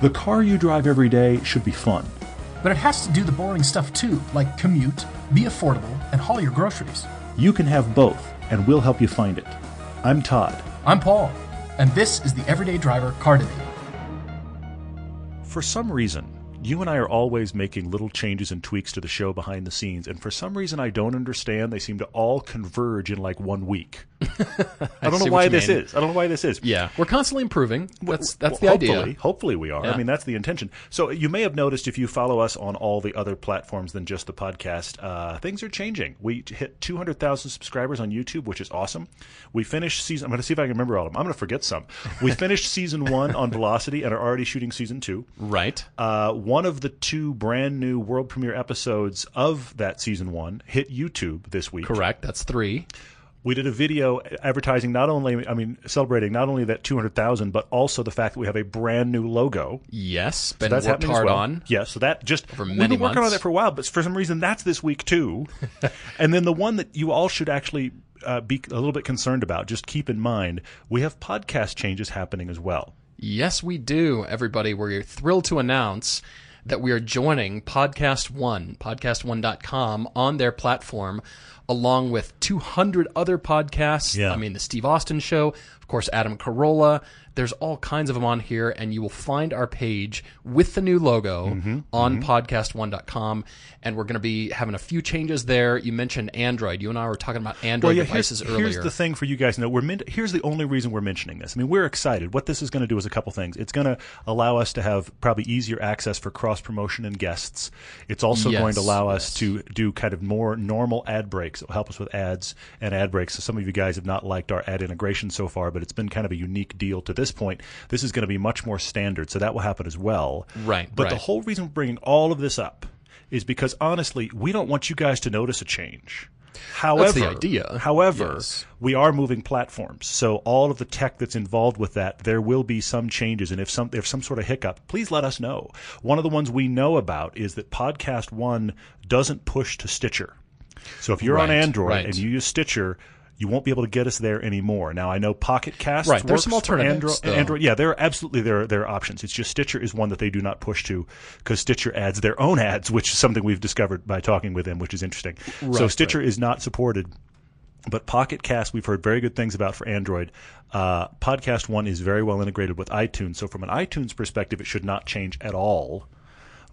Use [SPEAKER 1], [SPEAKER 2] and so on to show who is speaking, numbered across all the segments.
[SPEAKER 1] The car you drive every day should be fun.
[SPEAKER 2] But it has to do the boring stuff too, like commute, be affordable, and haul your groceries.
[SPEAKER 1] You can have both, and we'll help you find it. I'm Todd.
[SPEAKER 2] I'm Paul, and this is the Everyday Driver Car Debate.
[SPEAKER 1] For some reason, you and I are always making little changes and tweaks to the show behind the scenes, and for some reason I don't understand, they seem to all converge in like one week. I don't know why this
[SPEAKER 3] mean.
[SPEAKER 1] is. I don't know why this is.
[SPEAKER 3] Yeah, we're constantly improving. That's that's
[SPEAKER 1] Well,
[SPEAKER 3] the
[SPEAKER 1] hopefully,
[SPEAKER 3] idea.
[SPEAKER 1] Hopefully, we are. I mean, that's the intention. So you may have noticed if you follow us on all the other platforms than just the podcast, uh, things are changing. We hit 200,000 subscribers on YouTube, which is awesome. We finished season. I'm going to see if I can remember all of them. I'm going to forget some. We finished season one on Velocity and are already shooting season two.
[SPEAKER 3] Right.
[SPEAKER 1] Uh, one of the two brand new world premiere episodes of that season one hit YouTube this week.
[SPEAKER 3] Correct. That's three.
[SPEAKER 1] We did a video advertising not only, I mean, celebrating not only that 200,000, but also the fact that we have a brand new logo.
[SPEAKER 3] Yes. Been
[SPEAKER 1] That's
[SPEAKER 3] worked hard
[SPEAKER 1] well.
[SPEAKER 3] on.
[SPEAKER 1] Yeah, so that just
[SPEAKER 3] Over
[SPEAKER 1] we've been working on that for a while, but for some reason that's this week too. and then the one that you all should actually uh, be a little bit concerned about, just keep in mind, we have podcast changes happening as well.
[SPEAKER 3] Yes, we do, everybody. We're thrilled to announce that we are joining Podcast One, podcast1.com, on their platform, along with 200 other podcasts.
[SPEAKER 1] Yeah.
[SPEAKER 3] I mean, The Steve Austin Show, of course, Adam Carolla. There's all kinds of them on here, and you will find our page with the new logo
[SPEAKER 1] Mm-hmm,
[SPEAKER 3] on podcast1.com. And we're going to be having a few changes there. You mentioned Android. You and I were talking about Android
[SPEAKER 1] here's,
[SPEAKER 3] devices
[SPEAKER 1] here's
[SPEAKER 3] earlier.
[SPEAKER 1] the thing for you guys to know. We're men- here's the only reason we're mentioning this. I mean, we're excited. What this is going to do is a couple things. It's going to allow us to have probably easier access for cross promotion and guests. It's also
[SPEAKER 3] Yes,
[SPEAKER 1] going to allow us
[SPEAKER 3] yes.
[SPEAKER 1] to do kind of more normal ad breaks. It will help us with ads and ad breaks. So some of you guys have not liked our ad integration so far, but it's been kind of a unique deal to this point. This is going to be much more standard, so that will happen as well.
[SPEAKER 3] Right,
[SPEAKER 1] But the whole reason we're bringing all of this up is because honestly, we don't want you guys to notice a change. However,
[SPEAKER 3] the idea.
[SPEAKER 1] However,
[SPEAKER 3] Yes.
[SPEAKER 1] we are moving platforms, so all of the tech that's involved with that, there will be some changes, and if some if some sort of hiccup, please let us know. One of the ones we know about is that Podcast One doesn't push to Stitcher. So if you're on Android
[SPEAKER 3] right.
[SPEAKER 1] and you use Stitcher. You won't be able to get us there anymore. Now I know Pocket Cast
[SPEAKER 3] Right, there's some alternatives,
[SPEAKER 1] Android. Android. Yeah, there are absolutely there are, there are options. It's just Stitcher is one that they do not push to because Stitcher adds their own ads, which is something we've discovered by talking with them, which is interesting. so
[SPEAKER 3] Right,
[SPEAKER 1] Stitcher is not supported. But Pocket Cast, we've heard very good things about for Android. Uh, Podcast One is very well integrated with iTunes, so from an iTunes perspective, it should not change at all.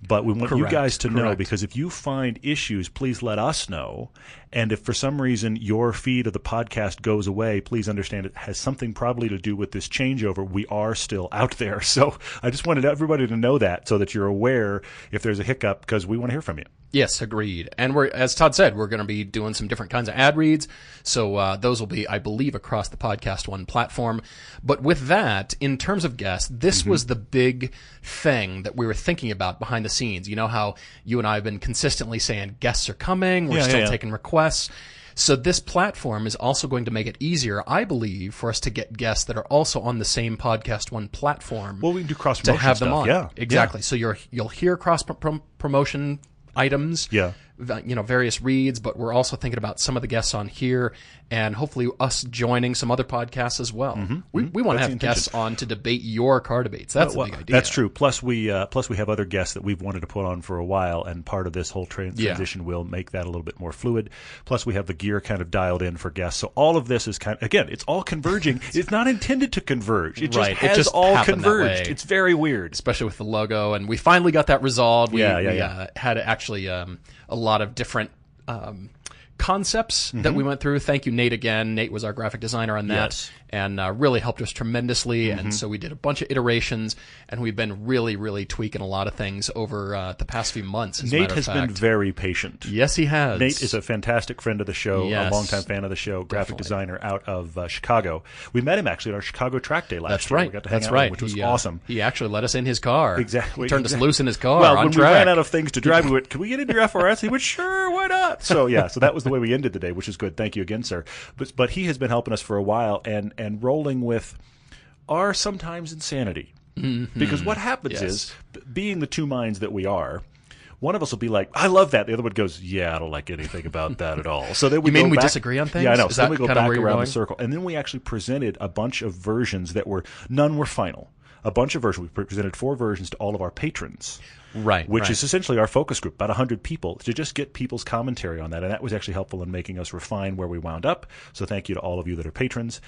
[SPEAKER 1] But we want you guys to know because if you find issues, please let us know. And if for some reason your feed of the podcast goes away, please understand it has something probably to do with this changeover. We are still out there. So I just wanted everybody to know that so that you're aware if there's a hiccup because we want to hear from you.
[SPEAKER 3] Yes, agreed. And we're, as Todd said, we're going to be doing some different kinds of ad reads. So uh, those will be, I believe, across the Podcast One platform. But with that, in terms of guests, this
[SPEAKER 1] Mm-hmm.
[SPEAKER 3] was the big thing that we were thinking about behind the scenes. You know how you and I have been consistently saying guests are coming, we're
[SPEAKER 1] Yeah,
[SPEAKER 3] still
[SPEAKER 1] yeah, yeah.
[SPEAKER 3] taking requests. So this platform is also going to make it easier, I believe, for us to get guests that are also on the same Podcast One platform
[SPEAKER 1] Well, we can do cross
[SPEAKER 3] to have them
[SPEAKER 1] stuff.
[SPEAKER 3] on.
[SPEAKER 1] Yeah,
[SPEAKER 3] exactly. So you're you'll hear cross prom- promotion items.
[SPEAKER 1] Yeah.
[SPEAKER 3] You know, various reads, but we're also thinking about some of the guests on here and hopefully us joining some other podcasts as well. We, we want to have guests on to debate your car debates. That's
[SPEAKER 1] Well,
[SPEAKER 3] a big idea.
[SPEAKER 1] That's true. Plus, we uh, plus we have other guests that we've wanted to put on for a while, and part of this whole tran-
[SPEAKER 3] Yeah.
[SPEAKER 1] transition will make that a little bit more fluid. Plus, we have the gear kind of dialed in for guests. So all of this is kind of again, it's all converging. it's not intended to converge. It just
[SPEAKER 3] Right. It
[SPEAKER 1] has
[SPEAKER 3] just
[SPEAKER 1] all converged. It's very weird.
[SPEAKER 3] especially with the logo. And we finally got that resolved. We,
[SPEAKER 1] Yeah, yeah,
[SPEAKER 3] we,
[SPEAKER 1] yeah.
[SPEAKER 3] Uh, had actually um, a lot of different um, concepts that we went through. Thank you, Nate, again. Nate was our graphic designer on that
[SPEAKER 1] Yes.
[SPEAKER 3] And uh, really helped us tremendously. And so we did a bunch of iterations, and we've been really, really tweaking a lot of things over uh, the past few months. As
[SPEAKER 1] Nate has been very patient.
[SPEAKER 3] Yes, he has.
[SPEAKER 1] Nate is a fantastic friend of the show,
[SPEAKER 3] Yes.
[SPEAKER 1] a longtime fan of the show, graphic
[SPEAKER 3] Definitely.
[SPEAKER 1] designer out of uh, Chicago. We met him actually at our Chicago track day last
[SPEAKER 3] That's
[SPEAKER 1] year.
[SPEAKER 3] right.
[SPEAKER 1] We got to hang
[SPEAKER 3] That's
[SPEAKER 1] out with him,
[SPEAKER 3] right.
[SPEAKER 1] which was
[SPEAKER 3] he, uh,
[SPEAKER 1] awesome.
[SPEAKER 3] He actually let us in his car.
[SPEAKER 1] Exactly.
[SPEAKER 3] He turned us loose in his car.
[SPEAKER 1] Well,
[SPEAKER 3] on
[SPEAKER 1] when
[SPEAKER 3] track.
[SPEAKER 1] we ran out of things to drive, we went, "Can we get into your FRS?" He went, "Sure, why not?" So yeah, so that was the way we ended the day, which is good. Thank you again, sir. But but he has been helping us for a while, and and rolling with are sometimes insanity, because what happens
[SPEAKER 3] Mm-hmm. Yes.
[SPEAKER 1] is, being the two minds that we are. one of us will be like, "I love that." The other one goes, "Yeah, I don't like anything about that at all." So then we
[SPEAKER 3] You mean we
[SPEAKER 1] back-
[SPEAKER 3] disagree on things?
[SPEAKER 1] Yeah, I know.
[SPEAKER 3] Is
[SPEAKER 1] so then we go back around
[SPEAKER 3] going?
[SPEAKER 1] the circle, and then we actually presented a bunch of versions that were none were final. A bunch of versions. We presented four versions to all of our patrons
[SPEAKER 3] Right.
[SPEAKER 1] which
[SPEAKER 3] right.
[SPEAKER 1] is essentially our focus group, about 100 people, to just get people's commentary on that. And that was actually helpful in making us refine where we wound up. So thank you to all of you that are patrons.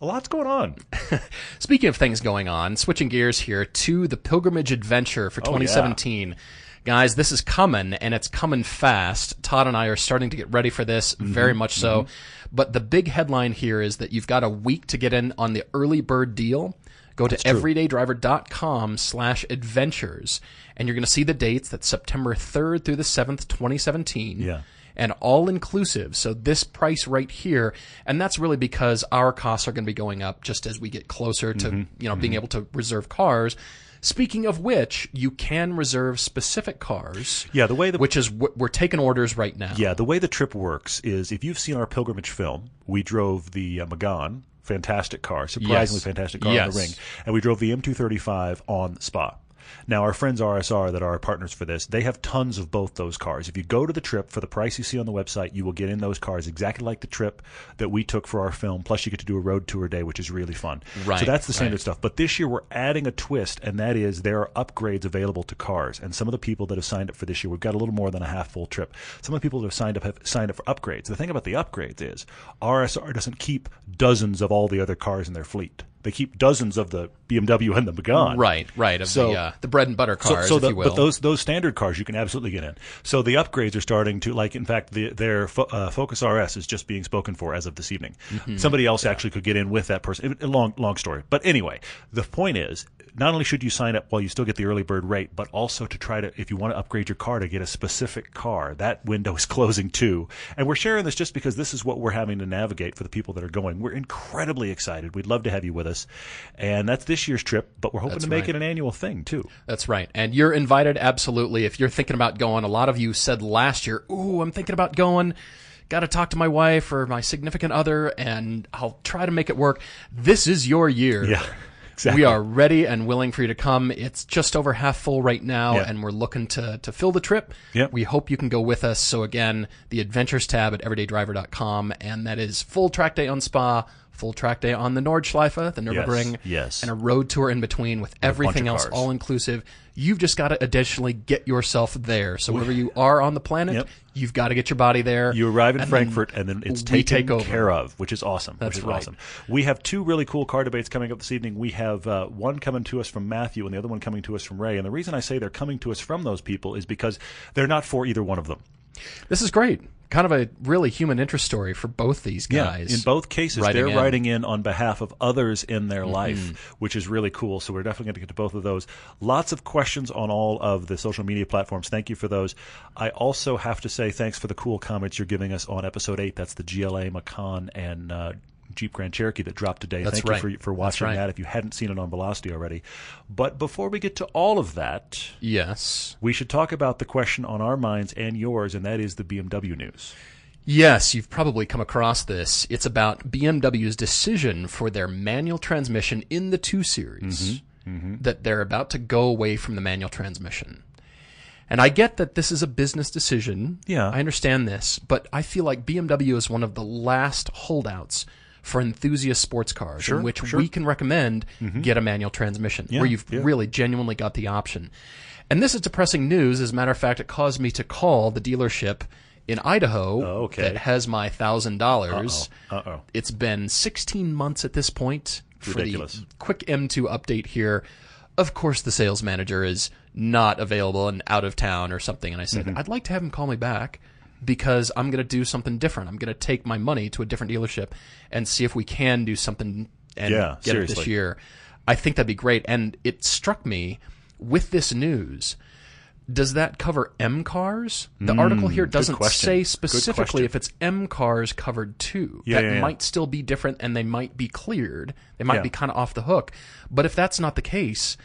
[SPEAKER 1] A lot's going on.
[SPEAKER 3] Speaking of things going on, switching gears here to the Pilgrimage Adventure for
[SPEAKER 1] Oh, yeah.
[SPEAKER 3] 2017. Guys, this is coming and it's coming fast. Todd and I are starting to get ready for this,
[SPEAKER 1] Mm-hmm.
[SPEAKER 3] very much so. But the big headline here is that you've got a week to get in on the early bird deal. Go to everydaydriver.com slash adventures and you're going to see the dates. That's September 3rd through the 7th, 2017
[SPEAKER 1] Yeah.
[SPEAKER 3] And all inclusive. So this price right here, and that's really because our costs are going to be going up just as we get closer to
[SPEAKER 1] Mm-hmm.
[SPEAKER 3] you know being able to reserve cars. Speaking of which, you can reserve specific cars.
[SPEAKER 1] Yeah, the way the
[SPEAKER 3] which is we're taking orders right now.
[SPEAKER 1] Yeah, the way the trip works is if you've seen our pilgrimage film, we drove the uh, Megane, fantastic car, surprisingly
[SPEAKER 3] Yes.
[SPEAKER 1] fantastic car
[SPEAKER 3] Yes.
[SPEAKER 1] the ring, and we drove the M235 on Spa. Now, our friends RSR that are our partners for this, they have tons of both those cars. If you go to the trip for the price you see on the website, you will get in those cars exactly like the trip that we took for our film. Plus, you get to do a road tour day, which is really fun.
[SPEAKER 3] Right,
[SPEAKER 1] So that's the standard
[SPEAKER 3] right.
[SPEAKER 1] stuff. But this year, we're adding a twist, and that is there are upgrades available to cars. And some of the people that have signed up for this year, we've got a little more than a half full trip. Some of the people that have signed up have signed up for upgrades. The thing about the upgrades is RSR doesn't keep dozens of all the other cars in their fleet. They keep dozens of the BMW and the Megane.
[SPEAKER 3] Right, right. Of
[SPEAKER 1] So-
[SPEAKER 3] the uh, the bread and butter cars,
[SPEAKER 1] so
[SPEAKER 3] if
[SPEAKER 1] the,
[SPEAKER 3] you will.
[SPEAKER 1] but those those standard cars you can absolutely get in. So the upgrades are starting to like. In fact, the, their uh, Focus RS is just being spoken for as of this evening.
[SPEAKER 3] Mm-hmm.
[SPEAKER 1] Somebody else actually could get in with that person. It- long long story, but anyway, the point is. Not only should you sign up while you still get the early bird rate, but also to try to, if you want to upgrade your car to get a specific car, that window is closing too. And we're sharing this just because this is what we're having to navigate for the people that are going. We're incredibly excited. We'd love to have you with us. And that's this year's trip, but we're hoping
[SPEAKER 3] That's
[SPEAKER 1] to make
[SPEAKER 3] right.
[SPEAKER 1] it an annual thing too.
[SPEAKER 3] That's right. And you're invited absolutely if you're thinking about going. A lot of you said last year, "Ooh, I'm thinking about going." Got to talk to my wife or my significant other and I'll try to make it work. This is your year.
[SPEAKER 1] Yeah, exactly.
[SPEAKER 3] We are ready and willing for you to come. It's just over half full right now,
[SPEAKER 1] Yeah.
[SPEAKER 3] and we're looking to, to fill the trip.
[SPEAKER 1] Yep.
[SPEAKER 3] We hope you can go with us. So again, the adventures tab at everydaydriver.com, and that is full track day on Spa, full track day on the Nordschleife, the Nürburgring,
[SPEAKER 1] yes.
[SPEAKER 3] and a road tour in between with everything else
[SPEAKER 1] cars.
[SPEAKER 3] all inclusive. You've just got to additionally get yourself there. So wherever you are on the planet,
[SPEAKER 1] Yep.
[SPEAKER 3] you've got to get your body there.
[SPEAKER 1] You arrive in
[SPEAKER 3] And then
[SPEAKER 1] Frankfurt, and then it's taken
[SPEAKER 3] take
[SPEAKER 1] care of, which is awesome.
[SPEAKER 3] That's
[SPEAKER 1] which is
[SPEAKER 3] right.
[SPEAKER 1] awesome. We have two really cool car debates coming up this evening. We have uh, one coming to us from Matthew, and the other one coming to us from Ray. And the reason I say they're coming to us from those people is because they're not for either one of them.
[SPEAKER 3] This is great. Kind of a really human interest story for both these guys.
[SPEAKER 1] In both cases,
[SPEAKER 3] writing
[SPEAKER 1] they're
[SPEAKER 3] in. Mm-hmm.
[SPEAKER 1] writing in on behalf of others in their life, which is really cool. So we're definitely going to get to both of those. Lots of questions on all of the social media platforms. Thank you for those. I also have to say thanks for the cool comments you're giving us on episode eight. That's the GLA Macan and uh, Jeep Grand Cherokee that dropped today.
[SPEAKER 3] That's
[SPEAKER 1] Thank
[SPEAKER 3] right.
[SPEAKER 1] you for, for watching
[SPEAKER 3] right.
[SPEAKER 1] that if you hadn't seen it on Velocity already. But before we get to all of that,
[SPEAKER 3] Yes.
[SPEAKER 1] we should talk about the question on our minds and yours, and that is the BMW news.
[SPEAKER 3] Yes, you've probably come across this. It's about BMW's decision for their manual transmission in the 2 Series
[SPEAKER 1] Mm-hmm.
[SPEAKER 3] that they're about to go away from the manual transmission. And I get that this is a business decision.
[SPEAKER 1] Yeah.
[SPEAKER 3] I understand this, but I feel like BMW is one of the last holdouts for enthusiast sports cars
[SPEAKER 1] Sure,
[SPEAKER 3] in which
[SPEAKER 1] sure. Mm-hmm.
[SPEAKER 3] we can recommend get a manual transmission where you've
[SPEAKER 1] yeah.
[SPEAKER 3] really genuinely got the option. And this is depressing news. As a matter of fact, it caused me to call the dealership in Idaho
[SPEAKER 1] Oh, okay.
[SPEAKER 3] that has my thousand dollars.
[SPEAKER 1] Uh-oh.
[SPEAKER 3] It's been 16 months at this point for
[SPEAKER 1] Ridiculous.
[SPEAKER 3] the quick M2 update here. Of course, the sales manager is not available and out of town or something. And I said,
[SPEAKER 1] Mm-hmm.
[SPEAKER 3] I'd like to have him call me back because I'm going to do something different. I'm going to take my money to a different dealership and see if we can do something and
[SPEAKER 1] Yeah,
[SPEAKER 3] get it this year. I think that'd be great. And it struck me with this news. Does that cover M cars? The article here doesn't
[SPEAKER 1] Mm,
[SPEAKER 3] say specifically if it's M cars covered too.
[SPEAKER 1] Yeah,
[SPEAKER 3] that
[SPEAKER 1] yeah,
[SPEAKER 3] might still be different and they might be cleared. They might be kind of off the hook. But if that's not the case,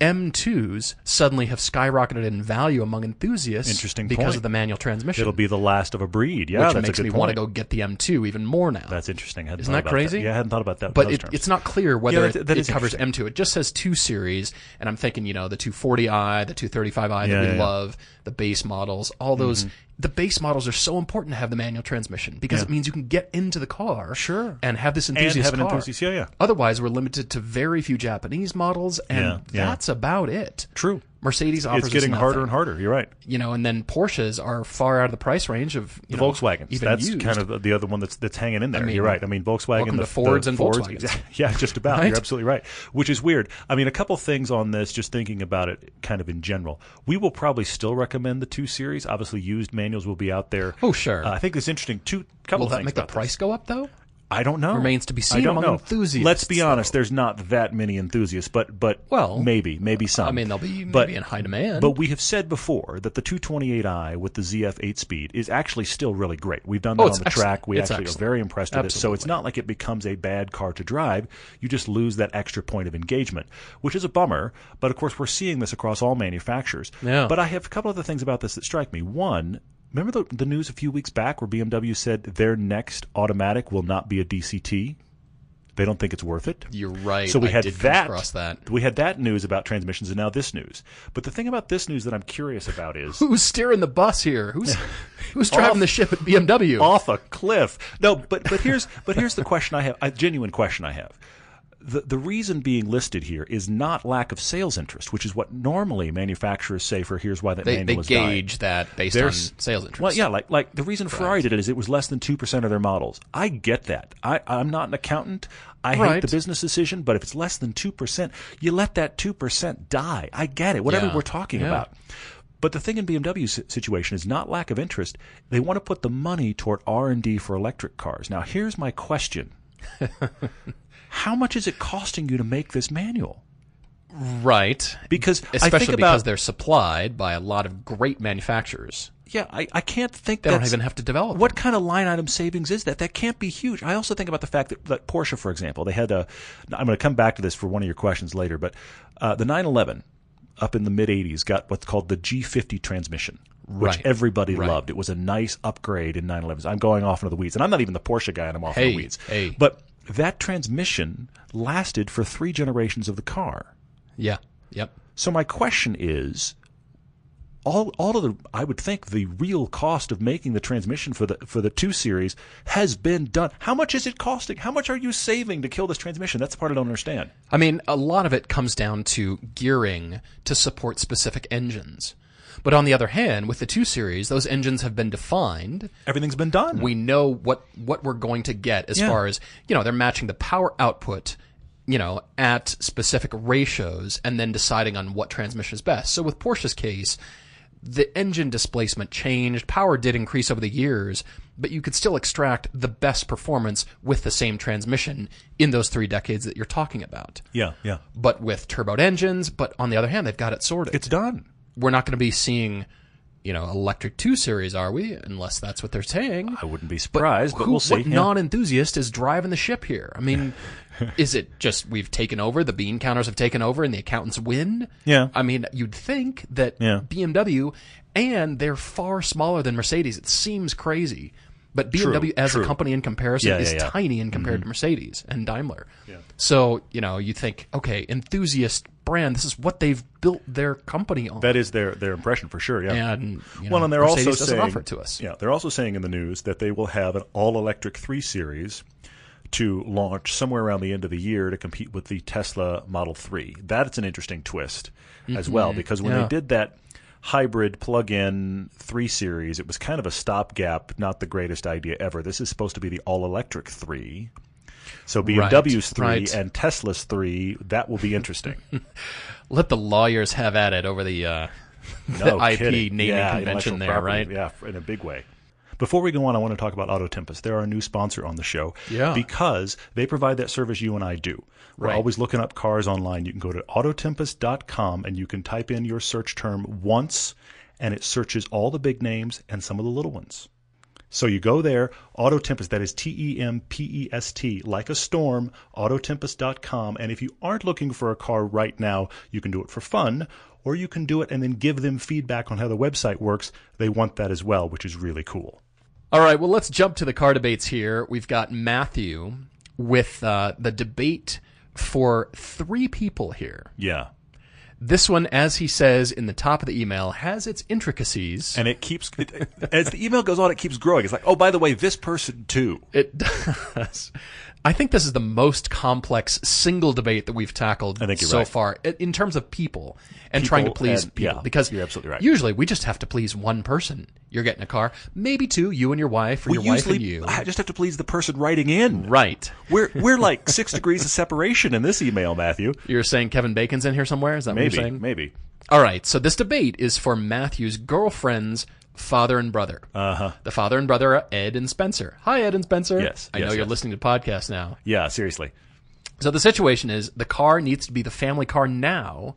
[SPEAKER 3] M2s suddenly have skyrocketed in value among enthusiasts
[SPEAKER 1] Interesting
[SPEAKER 3] because
[SPEAKER 1] point.
[SPEAKER 3] of the manual transmission.
[SPEAKER 1] It'll be the last of a breed. Yeah,
[SPEAKER 3] which
[SPEAKER 1] that's
[SPEAKER 3] makes
[SPEAKER 1] a good
[SPEAKER 3] me want to go get the M2 even more now.
[SPEAKER 1] That's interesting. I hadn't
[SPEAKER 3] Isn't
[SPEAKER 1] thought
[SPEAKER 3] that
[SPEAKER 1] about
[SPEAKER 3] crazy?
[SPEAKER 1] Yeah, I hadn't thought about that.
[SPEAKER 3] but it, it's not clear whether
[SPEAKER 1] Yeah, that-
[SPEAKER 3] it,
[SPEAKER 1] that
[SPEAKER 3] it
[SPEAKER 1] is
[SPEAKER 3] covers. M2. It just says two series, and I'm thinking, you know, the 240i, the 235i
[SPEAKER 1] Yeah,
[SPEAKER 3] that we
[SPEAKER 1] yeah, Mm-hmm.
[SPEAKER 3] love, the base models, all those. The base models are so important to have the manual transmission because
[SPEAKER 1] Yeah.
[SPEAKER 3] it means you can get into the car,
[SPEAKER 1] Sure.
[SPEAKER 3] and have this
[SPEAKER 1] and have an
[SPEAKER 3] car.
[SPEAKER 1] enthusiast. Yeah, yeah.
[SPEAKER 3] Otherwise, we're limited to very few Japanese models, and
[SPEAKER 1] yeah.
[SPEAKER 3] that's about it.
[SPEAKER 1] True.
[SPEAKER 3] Mercedes offers
[SPEAKER 1] It's getting harder and harder. You're right.
[SPEAKER 3] You know, and then Porsches are far out of the price range of you
[SPEAKER 1] The
[SPEAKER 3] know,
[SPEAKER 1] Volkswagens.
[SPEAKER 3] Even
[SPEAKER 1] That's
[SPEAKER 3] used.
[SPEAKER 1] kind of the- the other one that's that's hanging in there.
[SPEAKER 3] mean,
[SPEAKER 1] You're right. I mean, Volkswagen. the,
[SPEAKER 3] Fords
[SPEAKER 1] the
[SPEAKER 3] and
[SPEAKER 1] Fords,
[SPEAKER 3] Volkswagens.
[SPEAKER 1] Yeah, just about.
[SPEAKER 3] Right?
[SPEAKER 1] You're absolutely right. Which is weird. I mean, a couple things on this. Just thinking about it, kind of in general, we will probably still recommend the two series. Obviously, used manuals will be out there.
[SPEAKER 3] Oh, sure.
[SPEAKER 1] Uh, I think it's interesting. Two couple
[SPEAKER 3] Will that
[SPEAKER 1] things
[SPEAKER 3] make the
[SPEAKER 1] about this.
[SPEAKER 3] price go up though?
[SPEAKER 1] I don't know.
[SPEAKER 3] Remains to be seen I
[SPEAKER 1] don't
[SPEAKER 3] among
[SPEAKER 1] know.
[SPEAKER 3] enthusiasts,
[SPEAKER 1] Let's be honest. There's not that many enthusiasts, but but
[SPEAKER 3] Well,
[SPEAKER 1] maybe maybe some.
[SPEAKER 3] I mean, they'll be
[SPEAKER 1] But-
[SPEAKER 3] maybe in high demand.
[SPEAKER 1] But we have said before that the 228i with the ZF 8 speed is actually still really great. We've done that
[SPEAKER 3] Oh,
[SPEAKER 1] on the
[SPEAKER 3] excellent.
[SPEAKER 1] track. We
[SPEAKER 3] It's
[SPEAKER 1] actually
[SPEAKER 3] excellent.
[SPEAKER 1] are very impressed with it. So it's not like it becomes a bad car to drive. You just lose that extra point of engagement, which is a bummer. But of course, we're seeing this across all manufacturers.
[SPEAKER 3] Yeah.
[SPEAKER 1] But I have a couple other things about this that strike me. One, remember the, the news a few weeks back where BMW said their next automatic will not be a DCT? They don't think it's worth it.
[SPEAKER 3] You're right.
[SPEAKER 1] So we
[SPEAKER 3] I
[SPEAKER 1] had that.
[SPEAKER 3] that.
[SPEAKER 1] We had that news about transmissions, and now this news. But the thing about this news that I'm curious about is
[SPEAKER 3] Who's steering the bus here? Who's who's driving
[SPEAKER 1] Off-
[SPEAKER 3] the ship at BMW?
[SPEAKER 1] off a cliff. No, but but here's but here's the question I have, a genuine question I have. The the reason being listed here is not lack of sales interest, which is what normally manufacturers say for here's why that
[SPEAKER 3] they they
[SPEAKER 1] dying.
[SPEAKER 3] gauge that based
[SPEAKER 1] There's-
[SPEAKER 3] on sales interest.
[SPEAKER 1] Well, yeah, like like the reason Ferrari did it is it was less than two percent of their models. I get that. I I'm not an accountant. I hate the business decision, but if it's less than two percent, you let that two percent die. I get it. Whatever
[SPEAKER 3] Yeah.
[SPEAKER 1] we're talking
[SPEAKER 3] Yeah.
[SPEAKER 1] about. But the thing in BMW's situation is not lack of interest. They want to put the money toward R and D for electric cars. Now, here's my question: How much is it costing you to make this manual?
[SPEAKER 3] right.
[SPEAKER 1] Because I
[SPEAKER 3] Especially because they're supplied by a lot of great manufacturers.
[SPEAKER 1] yeah, I, I can't think
[SPEAKER 3] They don't even have to develop.
[SPEAKER 1] What kind of line item savings is that? That can't be huge. I also think about the fact that, that Porsche, for example, they had a. I'm going to come back to this for one of your questions later, but uh, the 911 up in the mid 80s got what's called the G50 transmission. Which
[SPEAKER 3] Right.
[SPEAKER 1] everybody
[SPEAKER 3] Right.
[SPEAKER 1] loved. It was a nice upgrade in 911s. I'm going off into the weeds, and I'm not even the Porsche guy, and I'm off in the weeds.
[SPEAKER 3] hey.
[SPEAKER 1] But that transmission lasted for three generations of the car.
[SPEAKER 3] Yeah. Yep.
[SPEAKER 1] So my question is, all all of the I would think the real cost of making the transmission for the for the two series has been done. How much is it costing? How much are you saving to kill this transmission? That's the part I don't understand.
[SPEAKER 3] I mean, a lot of it comes down to gearing to support specific engines. But on the other hand, with the 2 Series, those engines have been defined.
[SPEAKER 1] Everything's been done.
[SPEAKER 3] We know what, what we're going to get as
[SPEAKER 1] Yeah.
[SPEAKER 3] far as, you know, they're matching the power output, you know, at specific ratios and then deciding on what transmission is best. So with Porsche's case, the engine displacement changed. Power did increase over the years, but you could still extract the best performance with the same transmission in those three decades that you're talking about.
[SPEAKER 1] yeah, yeah.
[SPEAKER 3] But with turboed engines, but on the other hand, they've got it sorted.
[SPEAKER 1] It's done.
[SPEAKER 3] We're not going to be seeing, you know, electric 2 series, are we? Unless that's what they're saying.
[SPEAKER 1] I wouldn't be surprised, but,
[SPEAKER 3] Who-
[SPEAKER 1] we'll see.
[SPEAKER 3] What
[SPEAKER 1] Yeah.
[SPEAKER 3] non-enthusiast is driving the ship here? I mean, is it just we've taken over, the bean counters have taken over, and the accountants win?
[SPEAKER 1] Yeah.
[SPEAKER 3] I mean, you'd think that
[SPEAKER 1] Yeah.
[SPEAKER 3] BMW, and they're far smaller than Mercedes. It seems crazy. But BMW as
[SPEAKER 1] true.
[SPEAKER 3] a company in comparison
[SPEAKER 1] Yeah,
[SPEAKER 3] is
[SPEAKER 1] yeah, yeah.
[SPEAKER 3] tiny in mm-hmm. compared to Mercedes and Daimler. So, you know, you think, okay, enthusiast brand, this is what they've built their company on.
[SPEAKER 1] That is their their impression for sure. Yeah.
[SPEAKER 3] and you know,
[SPEAKER 1] well, and they're
[SPEAKER 3] Mercedes
[SPEAKER 1] also saying,
[SPEAKER 3] offer it to us.
[SPEAKER 1] Yeah, they're also saying in the news that they will have an all electric three series to launch somewhere around the end of the year to compete with the Tesla Model Three. That's an interesting twist as well because when
[SPEAKER 3] Mm-hmm. Yeah.
[SPEAKER 1] they did that hybrid plug-in three series, it was kind of a stopgap, not the greatest idea ever. This is supposed to be the all electric three. So BMW's three
[SPEAKER 3] right.
[SPEAKER 1] and Tesla's three, that will be interesting.
[SPEAKER 3] Let the lawyers have at it over the uh,
[SPEAKER 1] No
[SPEAKER 3] the IP
[SPEAKER 1] kidding.
[SPEAKER 3] naming
[SPEAKER 1] yeah,
[SPEAKER 3] convention there,
[SPEAKER 1] property.
[SPEAKER 3] right?
[SPEAKER 1] Yeah, in a big way. Before we go on, I want to talk about Auto Tempest. They're our new sponsor on the show.
[SPEAKER 3] Yeah.
[SPEAKER 1] Because they provide that service you and I do. We're
[SPEAKER 3] Right.
[SPEAKER 1] always looking up cars online. You can go to autotempest.com and you can type in your search term once, and it searches all the big names and some of the little ones. So you go there, Auto Tempest, that is T E M P E S T, like a storm, autotempest.com. And if you aren't looking for a car right now, you can do it for fun, or you can do it and then give them feedback on how the website works. They want that as well, which is really cool.
[SPEAKER 3] All right, well, let's jump to the car debates here. We've got Matthew with uh, the debate for three people here.
[SPEAKER 1] Yeah.
[SPEAKER 3] This one, as he says in the top of the email, has its intricacies.
[SPEAKER 1] And it keeps, it, as the email goes on, it keeps growing. It's like, oh, by the way, this person too.
[SPEAKER 3] It does. I think this is the most complex single debate that we've tackled so
[SPEAKER 1] right.
[SPEAKER 3] far in terms of people and trying to please
[SPEAKER 1] and-
[SPEAKER 3] people.
[SPEAKER 1] yeah,
[SPEAKER 3] because
[SPEAKER 1] you're absolutely right.
[SPEAKER 3] Usually, we just have to please one person. You're getting a car, maybe two, you and your wife, or
[SPEAKER 1] We
[SPEAKER 3] your wife and you.
[SPEAKER 1] I just have to please the person writing in.
[SPEAKER 3] Right.
[SPEAKER 1] We're, we're like six degrees of separation in this email, Matthew.
[SPEAKER 3] You're saying Kevin Bacon's in here somewhere? Is that what you're saying?
[SPEAKER 1] maybe.
[SPEAKER 3] All right. So this debate is for Matthew's girlfriend's father and brother.
[SPEAKER 1] Uh huh.
[SPEAKER 3] The father and brother are Ed and Spencer. Hi, Ed and Spencer.
[SPEAKER 1] Yes,
[SPEAKER 3] I
[SPEAKER 1] yes,
[SPEAKER 3] know you're
[SPEAKER 1] yes.
[SPEAKER 3] listening to podcasts now.
[SPEAKER 1] Yeah, seriously.
[SPEAKER 3] So the situation is the car needs to be the family car now,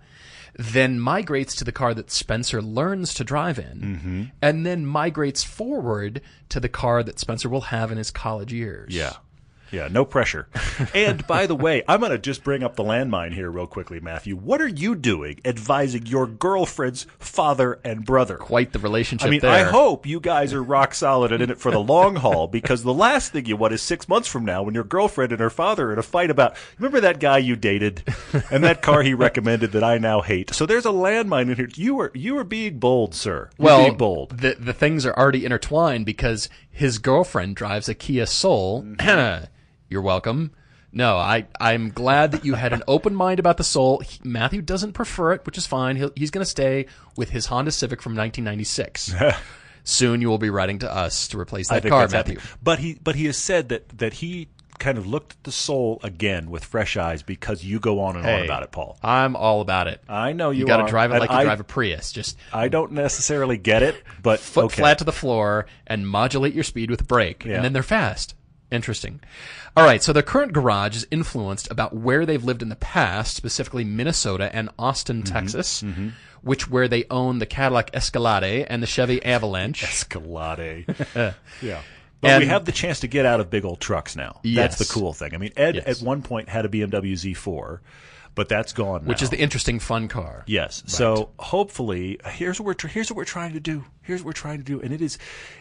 [SPEAKER 3] then migrates to the car that Spencer learns to drive in,
[SPEAKER 1] Mm-hmm.
[SPEAKER 3] and then migrates forward to the car that Spencer will have in his college years.
[SPEAKER 1] Yeah. Yeah, no pressure. and by the way, I'm going to just bring up the landmine here real quickly, Matthew. What are you doing advising your girlfriend's father and brother?
[SPEAKER 3] Quite the relationship
[SPEAKER 1] I mean,
[SPEAKER 3] there.
[SPEAKER 1] I hope you guys are rock solid and in it for the long haul because the last thing you want is six months from now when your girlfriend and her father are in a fight about, remember that guy you dated and that car he recommended that I now hate. So there's a landmine in here. You are, you are being bold, sir. You're
[SPEAKER 3] well,
[SPEAKER 1] being bold.
[SPEAKER 3] The the things are already intertwined because his girlfriend drives a Kia Soul.
[SPEAKER 1] Mm-hmm.
[SPEAKER 3] You're welcome. No, I I'm glad that you had an open mind about the Soul. He- Matthew doesn't prefer it, which is fine. He'll, he's going to stay with his Honda Civic from 1996. Soon you will be writing to us to replace that car, Matthew.
[SPEAKER 1] happening. But he, but he has said that, that he kind of looked at the soul again with fresh eyes because you go on and on about it, Paul.
[SPEAKER 3] I'm all about it.
[SPEAKER 1] I know you,
[SPEAKER 3] You got to drive it like you
[SPEAKER 1] I,
[SPEAKER 3] drive a Prius. Just
[SPEAKER 1] I don't necessarily get it, but
[SPEAKER 3] foot
[SPEAKER 1] okay.
[SPEAKER 3] flat to the floor and modulate your speed with a brake,
[SPEAKER 1] Yeah.
[SPEAKER 3] and then they're fast. Interesting. All right, so their current garage is influenced about where they've lived in the past, specifically Minnesota and Austin,
[SPEAKER 1] Mm-hmm.
[SPEAKER 3] Texas, which where they own the Cadillac Escalade and the Chevy Avalanche.
[SPEAKER 1] Escalade. yeah. But we have the chance to get out of big old trucks now.
[SPEAKER 3] Yes.
[SPEAKER 1] That's the cool thing. I mean, Ed
[SPEAKER 3] Yes.
[SPEAKER 1] at one point had a BMW Z4, but that's gone
[SPEAKER 3] Which is the interesting fun car.
[SPEAKER 1] Yes. So hopefully, here's what we're tr- here's what we're trying to do. Here's what we're trying to do, and it is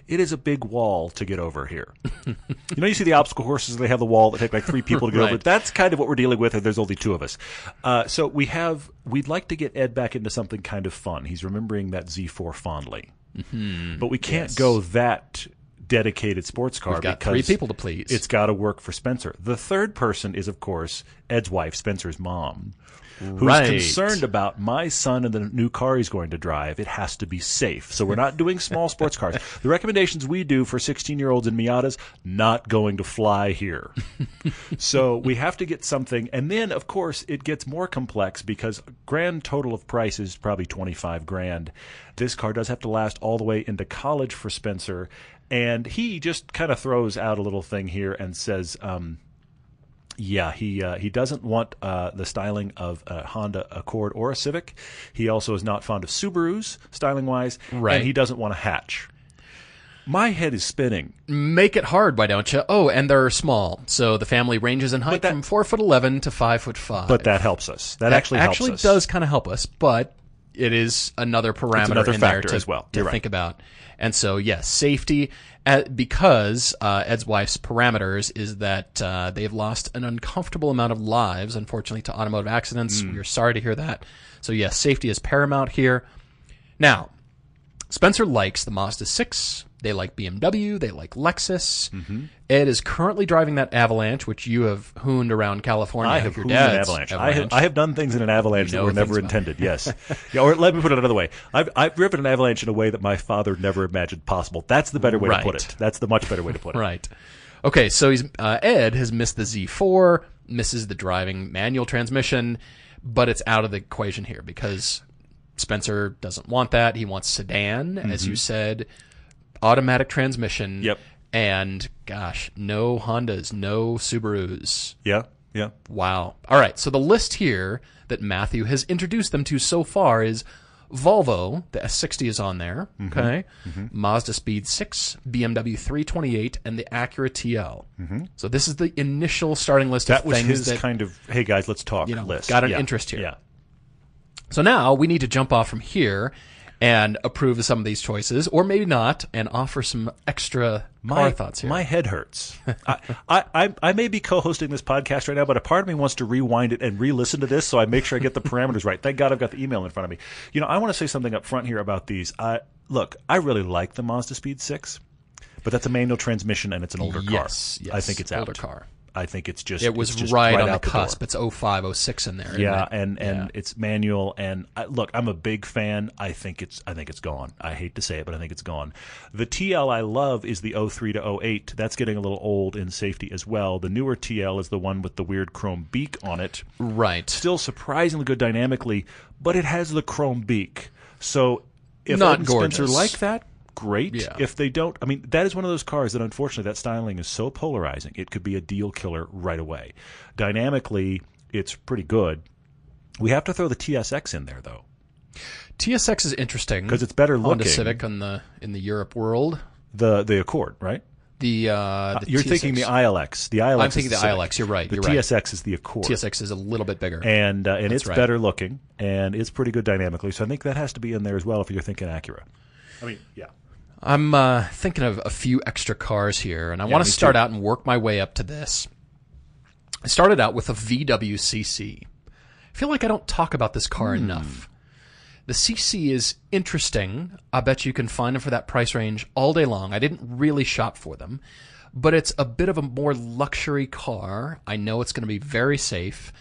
[SPEAKER 1] it is a big wall to get over here. you know, you see the obstacle courses; they have the wall that take like three people to get over.
[SPEAKER 3] Right.
[SPEAKER 1] it. That's kind of what we're dealing with, and there's only two of us. Uh, so we have we'd like to get Ed back into something kind of fun. He's remembering that Z4 fondly,
[SPEAKER 3] Mm-hmm.
[SPEAKER 1] but we can't go that dedicated sports car
[SPEAKER 3] We've got
[SPEAKER 1] because
[SPEAKER 3] three people to please.
[SPEAKER 1] It's got to work for Spencer. The third person is, of course, Ed's wife, Spencer's mom, who's
[SPEAKER 3] Right.
[SPEAKER 1] concerned about my son and the new car he's going to drive. It has to be safe. So we're not doing small sports cars. The recommendations we do for 16 year olds in Miatas, not going to fly here. so we have to get something. And then, of course, it gets more complex because grand total of price is probably 25 grand. This car does have to last all the way into college for Spencer. And he just kind of throws out a little thing here and says, um, yeah, he uh, he doesn't want uh, the styling of a Honda Accord or a Civic. He also is not fond of Subarus styling wise,
[SPEAKER 3] Right.
[SPEAKER 1] and he doesn't want a hatch. My head is spinning.
[SPEAKER 3] Make it hard, why don't you? Oh, and they're small, so the family ranges in height
[SPEAKER 1] that-
[SPEAKER 3] from four foot eleven to five foot five.
[SPEAKER 1] But that helps us. That,
[SPEAKER 3] That
[SPEAKER 1] actually helps
[SPEAKER 3] actually
[SPEAKER 1] us.
[SPEAKER 3] does kind of help us, but it is another parameter
[SPEAKER 1] another
[SPEAKER 3] in there
[SPEAKER 1] factor
[SPEAKER 3] to,
[SPEAKER 1] as well.
[SPEAKER 3] to
[SPEAKER 1] right.
[SPEAKER 3] think about. And so, yes, safety uh, because uh, Ed's wife's parameters is that uh, they've lost an uncomfortable amount of lives, unfortunately, to automotive accidents.
[SPEAKER 1] Mm.
[SPEAKER 3] We are sorry to hear that. So, yes, safety is paramount here. Now, Spencer likes the Mazda 6. They like BMW. They like Lexus.
[SPEAKER 1] Mm-hmm.
[SPEAKER 3] Ed is currently driving that Avalanche, which you have hooned around California.
[SPEAKER 1] I have hooned an
[SPEAKER 3] dad's
[SPEAKER 1] avalanche. I have, I have done things in an avalanche
[SPEAKER 3] You
[SPEAKER 1] that were never intended. Yes. yeah, or let me put it another way. I've, I've driven an avalanche in a way that my father never imagined possible. That's the better way to put it. That's the much better way to put it.
[SPEAKER 3] Right. Okay, so he's uh, Ed has missed the Z4, misses the driving manual transmission, but it's out of the equation here because Spencer doesn't want that. He wants sedan, as you said, automatic transmission.
[SPEAKER 1] Mm-hmm. Yep.
[SPEAKER 3] And gosh, no Hondas, no Subarus.
[SPEAKER 1] Yeah. Yeah.
[SPEAKER 3] Wow. All right. So the list here that Matthew has introduced them to so far is Volvo, the S60 is on there.
[SPEAKER 1] Mm-hmm.
[SPEAKER 3] Okay. Mazda Speed 6, BMW 328, and the Acura TL. So this is the initial starting list
[SPEAKER 1] Mm-hmm. That was his
[SPEAKER 3] that
[SPEAKER 1] kind of hey guys, let's talk
[SPEAKER 3] you know,
[SPEAKER 1] list.
[SPEAKER 3] got an
[SPEAKER 1] Yeah.
[SPEAKER 3] interest here.
[SPEAKER 1] Yeah.
[SPEAKER 3] So now we need to jump off from here and approve of some of these choices, or maybe not, and offer some extra car thoughts here.
[SPEAKER 1] My head hurts. I, I, I, I may be co-hosting this podcast right now, but a part of me wants to rewind it and re-listen to this so I make sure I get the parameters right. Thank God I've got the email in front of me. You know, I want to say something up front here about these. I, look, I really like the Mazda Speed 6, but that's a manual transmission and it's an older
[SPEAKER 3] yes,
[SPEAKER 1] car.
[SPEAKER 3] yes,
[SPEAKER 1] I think it's
[SPEAKER 3] older
[SPEAKER 1] out.
[SPEAKER 3] car.
[SPEAKER 1] I think it's just
[SPEAKER 3] It was
[SPEAKER 1] just
[SPEAKER 3] right, on the cusp. It's 05, 06 in there.
[SPEAKER 1] Yeah, and and
[SPEAKER 3] Yeah.
[SPEAKER 1] it's manual. And I, look, I'm a big fan. I think it's I think it's gone. I hate to say it, but I think it's gone. The TL I love is the 03 to 08. That's getting a little old in safety as well. The newer TL is the one with the weird chrome beak on it.
[SPEAKER 3] right.
[SPEAKER 1] Still surprisingly good dynamically, but it has the chrome beak. So if
[SPEAKER 3] Not
[SPEAKER 1] Spencer like that, great.
[SPEAKER 3] Yeah.
[SPEAKER 1] If they don't, I mean, that is one of those cars that unfortunately that styling is so polarizing. It could be a deal killer right away. Dynamically, it's pretty good. We have to throw the TSX in there though,
[SPEAKER 3] TSX is interesting
[SPEAKER 1] because it's better looking. Honda.
[SPEAKER 3] Civic in the in the Europe world.
[SPEAKER 1] the the Accord, right?
[SPEAKER 3] The, uh, the
[SPEAKER 1] You're
[SPEAKER 3] TSX,
[SPEAKER 1] thinking the ILX. The ILX.
[SPEAKER 3] I'm thinking the
[SPEAKER 1] Civic.
[SPEAKER 3] ILX. You're right.
[SPEAKER 1] The
[SPEAKER 3] You're right.
[SPEAKER 1] TSX is the Accord.
[SPEAKER 3] TSX is a little bit bigger.
[SPEAKER 1] and uh, and it's
[SPEAKER 3] right.
[SPEAKER 1] better looking and it's pretty good dynamically. So I think that has to be in there as well if you're thinking Acura. I mean, yeah.
[SPEAKER 3] I'm uh, thinking of a few extra cars here, and I want to start
[SPEAKER 1] too.
[SPEAKER 3] out and work my way up to this. I started out with a VWCC. I feel like I don't talk about this car
[SPEAKER 1] Hmm.
[SPEAKER 3] enough. The CC is interesting. I bet you can find them for that price range all day long. I didn't really shop for them, but it's a bit of a more luxury car. I know it's going to be very safe.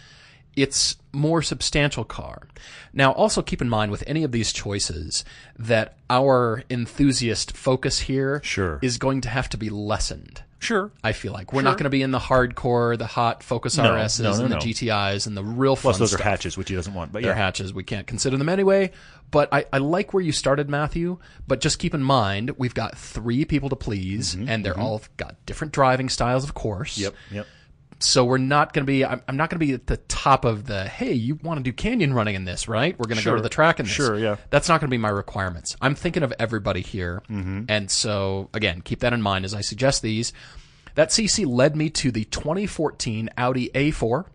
[SPEAKER 3] It's more substantial car. Now, also keep in mind with any of these choices that our enthusiast focus here is
[SPEAKER 1] Sure.
[SPEAKER 3] going to have to be lessened.
[SPEAKER 1] Sure.
[SPEAKER 3] I feel like we're not going to be in the hardcore, the hot Focus
[SPEAKER 1] No,
[SPEAKER 3] RSs
[SPEAKER 1] no, no,
[SPEAKER 3] and the. GTIs and the real fun
[SPEAKER 1] Plus, those
[SPEAKER 3] stuff.
[SPEAKER 1] are hatches, which he doesn't want. But
[SPEAKER 3] They're hatches. We can't consider them anyway. But I, I like where you started, Matthew. But just keep in mind, we've got three people to please, and they're all got different driving styles, of course.
[SPEAKER 1] Mm-hmm, Yep. Yep.
[SPEAKER 3] So we're not going to be. I'm, I'm not going to be at the top of the. Hey, you want to do canyon running in this, right? We're going to go to the track in this.
[SPEAKER 1] Sure, yeah.
[SPEAKER 3] That's not going to be my requirements. I'm thinking of everybody here,
[SPEAKER 1] Mm-hmm.
[SPEAKER 3] and so again, keep that in mind as I suggest these. That CC led me to the 2014 Audi A4.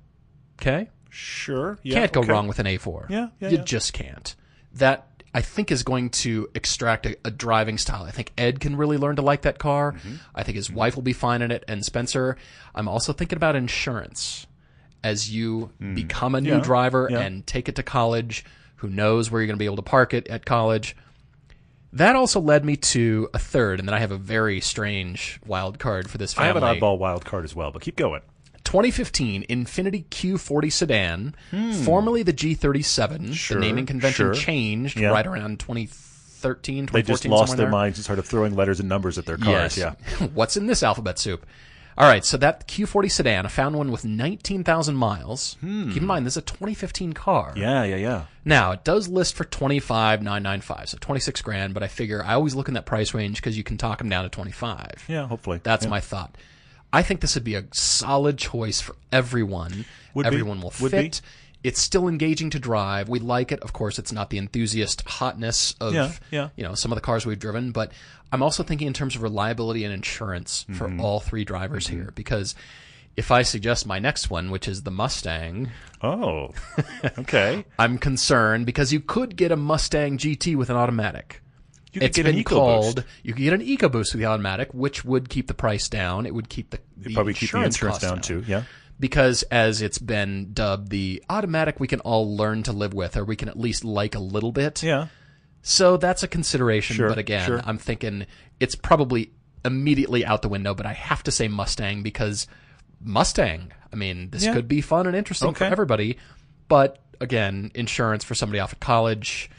[SPEAKER 3] Okay,
[SPEAKER 1] Sure. Yeah.
[SPEAKER 3] can't go
[SPEAKER 1] okay.
[SPEAKER 3] wrong with an A4.
[SPEAKER 1] Yeah, yeah,
[SPEAKER 3] you
[SPEAKER 1] yeah.
[SPEAKER 3] just can't. That I think is going to extract a, a driving style. I think Ed can really learn to like that car.
[SPEAKER 1] Mm-hmm.
[SPEAKER 3] I think his wife will be fine in it, and Spencer. I'm also thinking about insurance as you become a new
[SPEAKER 1] Mm. Yeah,
[SPEAKER 3] driver
[SPEAKER 1] yeah.
[SPEAKER 3] and take it to college. Who knows where you're going to be able to park it at college? That also led me to a third, and then I have a very strange wild card for this
[SPEAKER 1] I have an oddball wild card as well, but keep going.
[SPEAKER 3] 2015 Infiniti Q40 sedan, formerly the G37.
[SPEAKER 1] Hmm. Sure,
[SPEAKER 3] the naming convention
[SPEAKER 1] sure.
[SPEAKER 3] changed
[SPEAKER 1] Yeah.
[SPEAKER 3] right around 2013, 2014.
[SPEAKER 1] They just lost their
[SPEAKER 3] there.
[SPEAKER 1] minds and started throwing letters and numbers at their cars.
[SPEAKER 3] Yes.
[SPEAKER 1] Yeah.
[SPEAKER 3] What's in this alphabet soup? All right, so that Q40 sedan, I found one with 19,000 miles. Hmm. Keep in mind, this is a 2015 car.
[SPEAKER 1] Hmm. Yeah. Yeah. Yeah.
[SPEAKER 3] Now it does list for twenty five nine nine five, so twenty six grand. But I figure I always look in that price range because you can talk them down to twenty five.
[SPEAKER 1] Yeah. Hopefully.
[SPEAKER 3] That's
[SPEAKER 1] Yeah.
[SPEAKER 3] my thought. I think this would be a solid choice for everyone.
[SPEAKER 1] Would be.
[SPEAKER 3] everyone will
[SPEAKER 1] Would
[SPEAKER 3] fit.
[SPEAKER 1] be.
[SPEAKER 3] It's still engaging to drive. We like it. Of course, it's not the enthusiast hotness of
[SPEAKER 1] Yeah, yeah.
[SPEAKER 3] you know some of the cars we've driven, but I'm also thinking in terms of reliability and insurance for
[SPEAKER 1] Mm-hmm.
[SPEAKER 3] all three drivers here because if I suggest my next one, which is the Mustang,
[SPEAKER 1] Oh. Okay.
[SPEAKER 3] I'm concerned because you could get a Mustang GT with an automatic.
[SPEAKER 1] You could
[SPEAKER 3] It's
[SPEAKER 1] get
[SPEAKER 3] been
[SPEAKER 1] an EcoBoost.
[SPEAKER 3] called. You could get an EcoBoost with the automatic, which would keep the price down. It would keep the, the
[SPEAKER 1] Probably keep the
[SPEAKER 3] insurance
[SPEAKER 1] insurance
[SPEAKER 3] costs
[SPEAKER 1] down too. Yeah.
[SPEAKER 3] Because as it's been dubbed, the automatic we can all learn to live with, or we can at least like a little bit.
[SPEAKER 1] Yeah.
[SPEAKER 3] So that's a consideration.
[SPEAKER 1] Sure,
[SPEAKER 3] but again,
[SPEAKER 1] sure.
[SPEAKER 3] I'm thinking it's probably immediately out the window. But I have to say Mustang because Mustang. I mean, this
[SPEAKER 1] Yeah.
[SPEAKER 3] could be fun and interesting for everybody. But again, insurance for somebody off at college,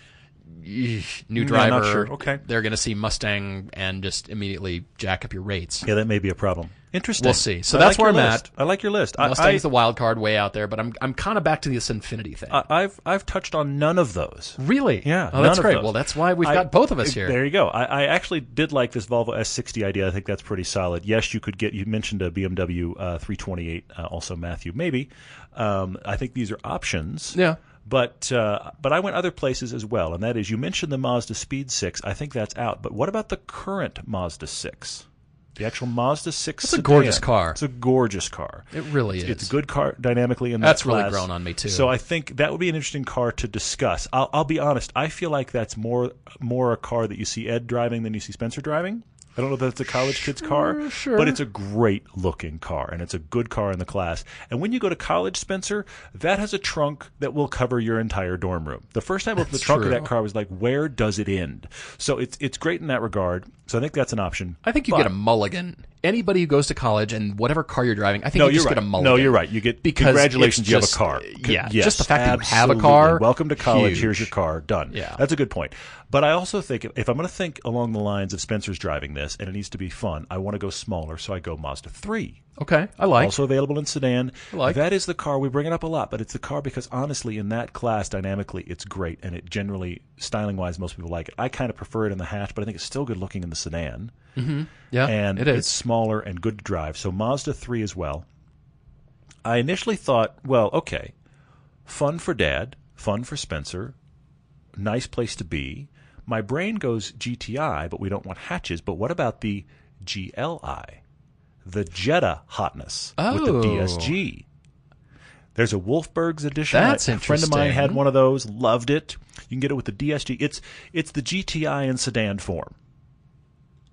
[SPEAKER 3] eesh, new
[SPEAKER 1] Yeah,
[SPEAKER 3] driver.
[SPEAKER 1] not sure. Okay.
[SPEAKER 3] They're going to see Mustang and just immediately jack up your rates.
[SPEAKER 1] Yeah. That may be a problem. Interesting.
[SPEAKER 3] We'll see. So
[SPEAKER 1] I
[SPEAKER 3] that's
[SPEAKER 1] like
[SPEAKER 3] where I'm
[SPEAKER 1] list.
[SPEAKER 3] at.
[SPEAKER 1] I like your list.
[SPEAKER 3] Mustang's
[SPEAKER 1] I,
[SPEAKER 3] the wild card way out there, but I'm I'm kind of back to this Infiniti thing.
[SPEAKER 1] I- I've I've touched on none of those.
[SPEAKER 3] really?
[SPEAKER 1] Yeah,
[SPEAKER 3] Oh, that's
[SPEAKER 1] of
[SPEAKER 3] great.
[SPEAKER 1] those.
[SPEAKER 3] Well, that's why we've
[SPEAKER 1] I-
[SPEAKER 3] got both of us here.
[SPEAKER 1] There you go. I, I actually did like this Volvo S60 idea. I think that's pretty solid. Yes, you could get. You mentioned a BMW uh, 328, uh, also Matthew. Maybe. Um, I think these are options.
[SPEAKER 3] Yeah.
[SPEAKER 1] But uh, but I went other places as well, and that is you mentioned the Mazda Speed Six. I think that's out. But what about the current Mazda Six? The actual Mazda Six.
[SPEAKER 3] It's a gorgeous car.
[SPEAKER 1] It's a gorgeous car.
[SPEAKER 3] It really is.
[SPEAKER 1] It's a good car dynamically and that
[SPEAKER 3] That's really grown on me, too.
[SPEAKER 1] So I think that would be an interesting car to discuss. I'll, I'll be honest. I feel like that's more more a car that you see Ed driving than you see Spencer driving. I don't know if that's a college kid's car,
[SPEAKER 3] sure.
[SPEAKER 1] but it's a great looking car and it's a good car in the class. And when you go to college, Spencer, that has a trunk that will cover your entire dorm room. The first time I opened the
[SPEAKER 3] That's
[SPEAKER 1] trunk of that car I was like, where does it end? So it's it's great in that regard. So I think that's an option.
[SPEAKER 3] I think you
[SPEAKER 1] But-
[SPEAKER 3] get a mulligan. Anybody who goes to college and whatever car you're driving, I think
[SPEAKER 1] No,
[SPEAKER 3] you
[SPEAKER 1] you're
[SPEAKER 3] just
[SPEAKER 1] right.
[SPEAKER 3] get a mulligan.
[SPEAKER 1] No, you're right. You get
[SPEAKER 3] Because
[SPEAKER 1] congratulations.
[SPEAKER 3] it's
[SPEAKER 1] You have a car.
[SPEAKER 3] Uh, yeah,
[SPEAKER 1] Yes,
[SPEAKER 3] just the fact that you have a
[SPEAKER 1] absolutely.
[SPEAKER 3] car,
[SPEAKER 1] Welcome to college.
[SPEAKER 3] huge.
[SPEAKER 1] Here's your car. Done.
[SPEAKER 3] Yeah.
[SPEAKER 1] that's a good point. But I also think if, I'm going to think along the lines of Spencer's driving this, and it needs to be fun, I want to go smaller, so I go Mazda three.
[SPEAKER 3] Okay, I like.
[SPEAKER 1] Also available in sedan.
[SPEAKER 3] I like.
[SPEAKER 1] That is the car. We bring it up a lot, but it's the car because honestly, in that class, dynamically, it's great, and it generally, styling wise, most people like it. I kind of prefer it in the hatch, but I think it's still good looking in the sedan mm-hmm.
[SPEAKER 3] yeah,
[SPEAKER 1] and
[SPEAKER 3] it is.
[SPEAKER 1] it's smaller and good to drive. So Mazda 3 as well. I initially thought, well, okay, fun for dad, fun for Spencer, nice place to be. My brain goes GTI, but we don't want hatches. But what about the GLI? The Jetta hotness with the
[SPEAKER 3] Oh.
[SPEAKER 1] DSG. There's a Wolfsburg edition.
[SPEAKER 3] That's interesting.
[SPEAKER 1] a friend of mine had one of those, loved it. You can get it with the DSG. It's it's the GTI in sedan form.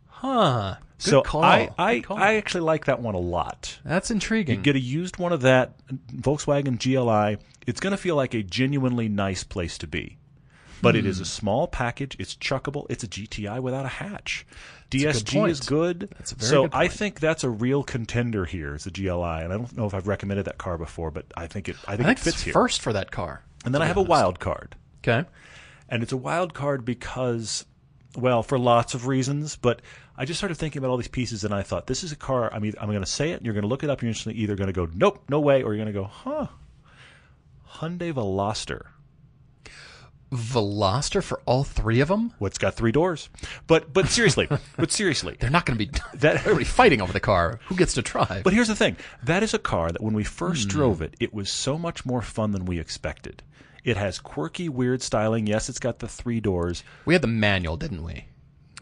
[SPEAKER 3] huh? Good
[SPEAKER 1] so
[SPEAKER 3] call.
[SPEAKER 1] I I,
[SPEAKER 3] Good call.
[SPEAKER 1] I actually like that one a lot.
[SPEAKER 3] That's intriguing.
[SPEAKER 1] You get a used one of that Volkswagen GLI. It's going to feel like a genuinely nice place to be. But it is
[SPEAKER 3] Hmm.
[SPEAKER 1] a small package. It's chuckable. It's a GTI without a hatch.
[SPEAKER 3] a good
[SPEAKER 1] DSG is good.
[SPEAKER 3] That's a very
[SPEAKER 1] so
[SPEAKER 3] good
[SPEAKER 1] I think that's a real contender here. Is the GLI, and I don't know if I've recommended that car before, but I think it. I
[SPEAKER 3] I
[SPEAKER 1] think,
[SPEAKER 3] think
[SPEAKER 1] it fits
[SPEAKER 3] it's
[SPEAKER 1] here.
[SPEAKER 3] first for that car.
[SPEAKER 1] and then I have a wild card.
[SPEAKER 3] Okay.
[SPEAKER 1] And it's a wild card because, well, for lots of reasons. But I just started thinking about all these pieces, and I thought, this is a car. I mean, I'm going to say it. And you're going to look it up. And you're instantly either going to go, nope, no way, or you're going to go, huh. Hyundai Veloster.
[SPEAKER 3] Veloster for all three of them?
[SPEAKER 1] What's got three doors? But but seriously, but seriously,
[SPEAKER 3] They're not going to be.
[SPEAKER 1] That-
[SPEAKER 3] they're fighting over the car. Who gets to drive?
[SPEAKER 1] But here's the thing: that is a car that when we first
[SPEAKER 3] Hmm.
[SPEAKER 1] drove it, it was so much more fun than we expected. It has quirky, weird styling. Yes, it's got the three doors.
[SPEAKER 3] we had the manual, didn't we?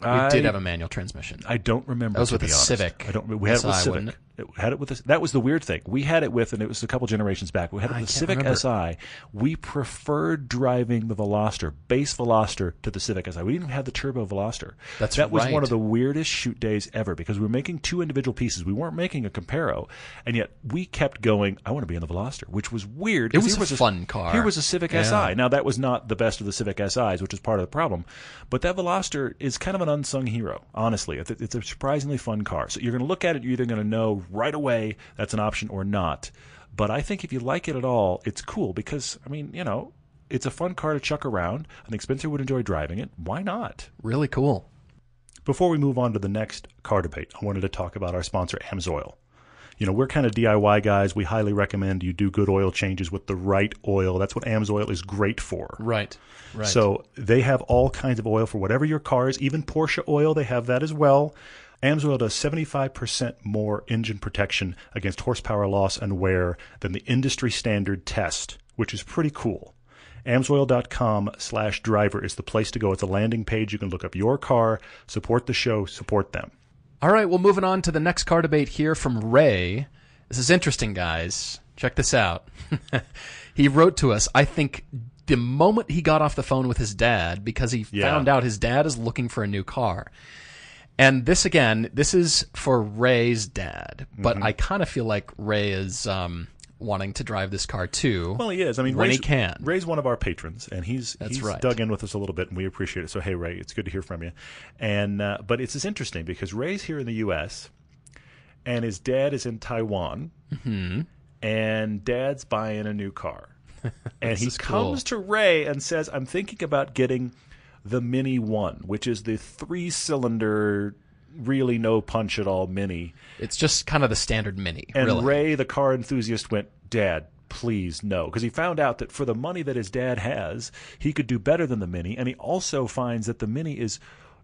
[SPEAKER 3] We
[SPEAKER 1] I-
[SPEAKER 3] did have a manual transmission.
[SPEAKER 1] I don't remember.
[SPEAKER 3] That was with the
[SPEAKER 1] honest.
[SPEAKER 3] Civic
[SPEAKER 1] I don't. We had it with Civic.
[SPEAKER 3] It?
[SPEAKER 1] Had it with the, that was the weird thing. We had it with, and it was a couple generations back. We had it
[SPEAKER 3] I
[SPEAKER 1] with the Civic
[SPEAKER 3] remember.
[SPEAKER 1] Si. We preferred driving the Veloster, base Veloster, to the Civic Si. We didn't have the turbo Veloster.
[SPEAKER 3] That's
[SPEAKER 1] that was
[SPEAKER 3] right.
[SPEAKER 1] one of the weirdest shoot days ever because we were making two individual pieces. We weren't making a Comparo, and yet we kept going. I want to be in the Veloster, which was weird.
[SPEAKER 3] It was
[SPEAKER 1] here
[SPEAKER 3] a
[SPEAKER 1] this-
[SPEAKER 3] fun car.
[SPEAKER 1] Here was a Civic
[SPEAKER 3] Yeah.
[SPEAKER 1] Si. Now that was not the best of the Civic SIs, which is part of the problem. But that Veloster is kind of an unsung hero. Honestly, it's, it's a surprisingly fun car. So you're going to look at it, you're either going to know right away that's an option or not. But I think if you like it at all, it's cool because I mean, you know, it's a fun car to chuck around. I think Spencer would enjoy driving it. Why not?
[SPEAKER 3] Really cool.
[SPEAKER 1] Before we move on to the next car debate, I wanted to talk about our sponsor, Amsoil. You know, we're kind of DIY guys. We highly recommend you do good oil changes with the right oil. That's what Amsoil is great for.
[SPEAKER 3] Right. Right.
[SPEAKER 1] So they have all kinds of oil for whatever your car is, even Porsche oil, they have that as well. Amsoil does 75% more engine protection against horsepower loss and wear than the industry standard test, which is pretty cool. Amsoil.com slash driver is the place to go. It's a landing page. You can look up your car, support the show, support them.
[SPEAKER 3] All right, well, moving on to the next car debate here from Ray. This is interesting, guys. Check this out. he wrote to us, I think the moment he got off the phone with his dad, because he
[SPEAKER 1] Yeah.
[SPEAKER 3] found out his dad is looking for a new car. And this, again, this is for Ray's dad, but
[SPEAKER 1] Mm-hmm.
[SPEAKER 3] I kind of feel like Ray is um, wanting to drive this car too.
[SPEAKER 1] Well, he is. I mean,
[SPEAKER 3] When he
[SPEAKER 1] Ray's,
[SPEAKER 3] can.
[SPEAKER 1] Ray's one of our patrons, and he's
[SPEAKER 3] That's
[SPEAKER 1] he's
[SPEAKER 3] right.
[SPEAKER 1] dug in with us a little bit, and we appreciate it. So, hey, Ray, it's good to hear from you. And uh, but it's just interesting because Ray's here in the U.S. and his dad is in Taiwan,
[SPEAKER 3] Mm-hmm.
[SPEAKER 1] and Dad's buying a new car, and he
[SPEAKER 3] is cool.
[SPEAKER 1] comes to Ray and says, "I'm thinking about getting the Mini One, which is the three-cylinder." Really, no punch at all Mini.
[SPEAKER 3] It's just kind of the standard Mini,
[SPEAKER 1] And
[SPEAKER 3] really.
[SPEAKER 1] Ray, the car enthusiast, went, Dad, please no. Because he found out that for the money that his dad has, he could do better than the Mini. And he also finds that the Mini is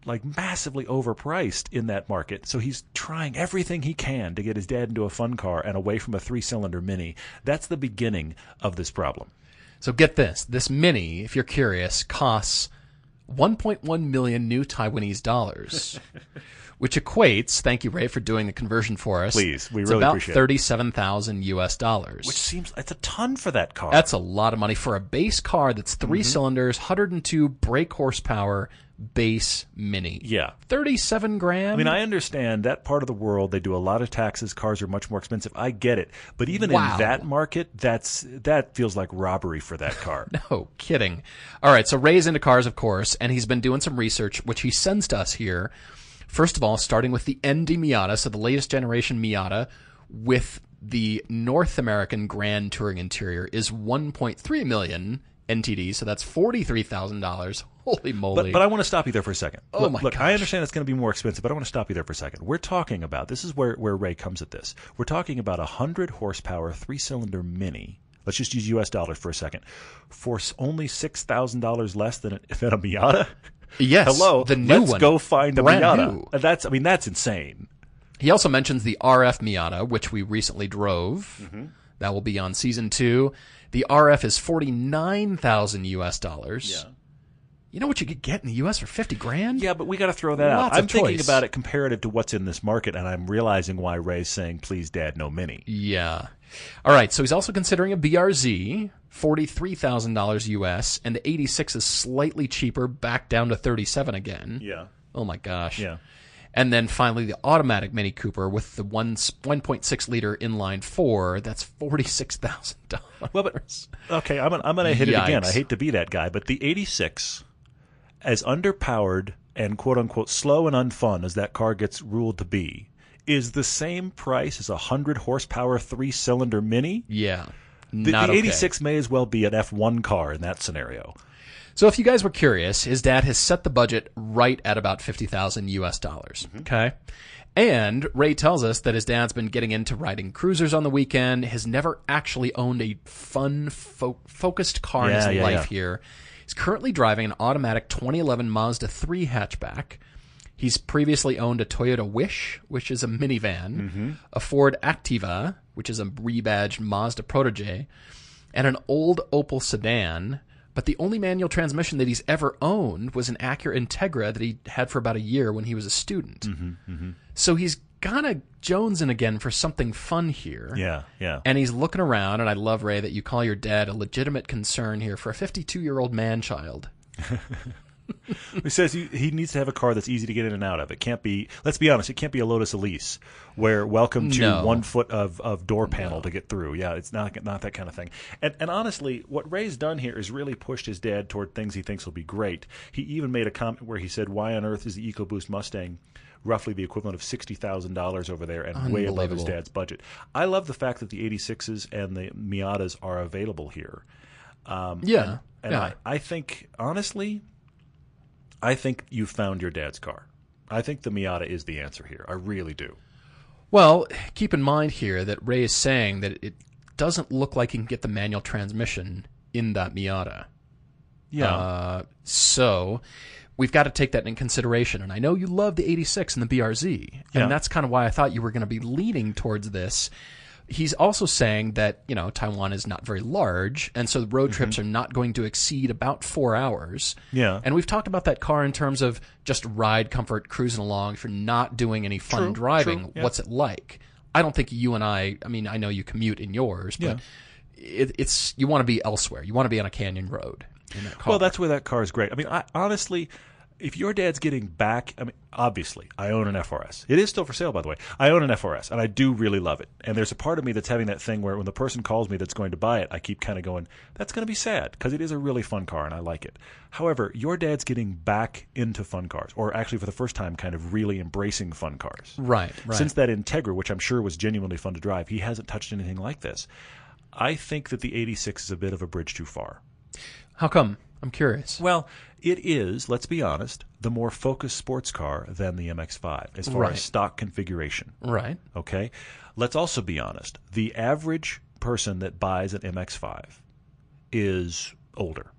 [SPEAKER 1] like massively overpriced in that market. So he's trying everything he can to get his dad into a fun car and away from a three cylinder Mini. That's the beginning of this problem.
[SPEAKER 3] So get this: this Mini, if you're curious, costs 1.1 million new Taiwanese dollars, which equates. Thank you, Ray, for doing the conversion for us.
[SPEAKER 1] Please, we
[SPEAKER 3] it's
[SPEAKER 1] really
[SPEAKER 3] about
[SPEAKER 1] appreciate it.
[SPEAKER 3] thirty-seven thousand U.S. dollars.
[SPEAKER 1] Which seems it's a ton for that car.
[SPEAKER 3] That's a lot of money for a base car that's 3
[SPEAKER 1] Mm-hmm.
[SPEAKER 3] cylinders, 102 brake horsepower, base Mini.
[SPEAKER 1] yeah.
[SPEAKER 3] 37 grand.
[SPEAKER 1] I mean, I understand that part of the world. They do a lot of taxes. Cars are much more expensive. I get it, but even
[SPEAKER 3] Wow.
[SPEAKER 1] in that market, that's that feels like robbery for that car.
[SPEAKER 3] No kidding. All right, so Ray's into cars, of course, and he's been doing some research, which he sends to us here. First of all, starting with the ND Miata, so the latest generation Miata with the North American Grand Touring interior is 1.3 million NTD, so that's $43,000. Holy moly.
[SPEAKER 1] But, but I want to stop you there for a second.
[SPEAKER 3] Oh
[SPEAKER 1] look,
[SPEAKER 3] my
[SPEAKER 1] look, I understand it's going to be more expensive, but I want to stop you there for a second. We're talking about this is where where Ray comes at this. We're talking about a hundred horsepower three cylinder Mini. Let's just use U.S. dollars for a second. For only six thousand dollars less than a, than a Miata.
[SPEAKER 3] Yes,
[SPEAKER 1] Hello,
[SPEAKER 3] the new
[SPEAKER 1] let's
[SPEAKER 3] one.
[SPEAKER 1] go find a
[SPEAKER 3] Brand
[SPEAKER 1] Miata.
[SPEAKER 3] new.
[SPEAKER 1] That's I mean that's insane.
[SPEAKER 3] He also mentions the RF Miata, which we recently drove.
[SPEAKER 1] Mm-hmm.
[SPEAKER 3] That will be on season two. The RF is forty nine thousand US dollars. You know what you could get in the US for fifty grand?
[SPEAKER 1] Yeah, but we got to throw that out.
[SPEAKER 3] Lots
[SPEAKER 1] I'm thinking about it comparative to what's in this market, and I'm realizing why Ray's saying, "Please, Dad, no Mini."
[SPEAKER 3] Yeah. All right. So he's also considering a BRZ, forty-three thousand dollars US, and the eighty-six is slightly cheaper, back down to thirty-seven again.
[SPEAKER 1] Yeah,
[SPEAKER 3] Oh my gosh.
[SPEAKER 1] yeah.
[SPEAKER 3] And then finally the automatic Mini Cooper with the one one point six liter inline four. That's forty-six thousand dollars.
[SPEAKER 1] Well, but okay, I'm gonna, I'm going to hit it again. I hate to be that guy, but the 86, as underpowered and quote unquote slow and unfun as that car gets ruled to be, is the same price as a hundred horsepower three cylinder Mini.
[SPEAKER 3] Yeah.
[SPEAKER 1] The,
[SPEAKER 3] Not
[SPEAKER 1] the
[SPEAKER 3] okay.
[SPEAKER 1] 86 may as well be an F1 car in that scenario.
[SPEAKER 3] So if you guys were curious, his dad has set the budget right at about 50,000 US dollars. Mm-hmm. Okay. And Ray tells us that his dad's been getting into riding cruisers on the weekend, has never actually owned a fun, fo- focused car in his
[SPEAKER 1] yeah,
[SPEAKER 3] life
[SPEAKER 1] yeah.
[SPEAKER 3] here. He's currently driving an automatic 2011 Mazda 3 hatchback. He's previously owned a Toyota Wish, which is a minivan,
[SPEAKER 1] Mm-hmm.
[SPEAKER 3] a Ford Activa, which is a rebadged Mazda Protege, and an old Opel sedan. But the only manual transmission that he's ever owned was an Acura Integra that he had for about a year when he was a student.
[SPEAKER 1] Mm-hmm,
[SPEAKER 3] So he's of jonesing again for something fun here.
[SPEAKER 1] Yeah, yeah.
[SPEAKER 3] And he's looking around, and I love, Ray, that you call your dad a legitimate concern here for a 52 year old man child.
[SPEAKER 1] He says he, he needs to have a car that's easy to get in and out of. It can't be. Let's be honest. It can't be a Lotus Elise, where welcome to
[SPEAKER 3] No.
[SPEAKER 1] one foot of, of door panel to get through. Yeah, it's not not that kind of thing. And and honestly, what Ray's done here is really pushed his dad toward things he thinks will be great. He even made a comment where he said, "Why on earth is the EcoBoost Mustang?" Roughly the equivalent of sixty thousand dollars over there, and way above his dad's budget. I love the fact that the 86s and the Miatas are available here. Um,
[SPEAKER 3] Yeah.
[SPEAKER 1] and
[SPEAKER 3] yeah.
[SPEAKER 1] I, I think, honestly, I think you found your dad's car. I think the Miata is the answer here. I really do.
[SPEAKER 3] Well, keep in mind here that Ray is saying that it doesn't look like you can get the manual transmission in that Miata.
[SPEAKER 1] Yeah.
[SPEAKER 3] Uh, so we've got to take that in consideration. And I know you love the 86 and the BRZ,
[SPEAKER 1] Yeah.
[SPEAKER 3] and that's kind of why I thought you were going to be leaning towards this. He's also saying that, you know, Taiwan is not very large, and so the road trips are not going to exceed about four hours.
[SPEAKER 1] Mm-hmm. Yeah.
[SPEAKER 3] And we've talked about that car in terms of just ride comfort, cruising along. If you're not doing any fun
[SPEAKER 1] True,
[SPEAKER 3] driving,
[SPEAKER 1] true, yeah.
[SPEAKER 3] what's it like? I don't think you and I, I mean, I know you commute in yours, but it, it's, you want to be elsewhere. You want to be on a canyon road in that car.
[SPEAKER 1] Well, that's where that car is great. I mean, I, honestly, if your dad's getting back, I mean, obviously, I own an FRS. It is still for sale, by the way. I own an FRS, and I do really love it. And there's a part of me that's having that thing where when the person calls me that's going to buy it, I keep kind of going, that's going to be sad because it is a really fun car and I like it. However, your dad's getting back into fun cars, or actually for the first time, kind of really embracing fun cars.
[SPEAKER 3] Right, right.
[SPEAKER 1] Since that Integra, which I'm sure was genuinely fun to drive, he hasn't touched anything like this. I think that the 86 is a bit of a bridge too far.
[SPEAKER 3] How come? I'm curious.
[SPEAKER 1] Well, it is, let's be honest, the more focused sports car than the MX5 as far
[SPEAKER 3] Right.
[SPEAKER 1] as stock configuration.
[SPEAKER 3] Right.
[SPEAKER 1] Okay? Let's also be honest. The average person that buys an MX5 is older.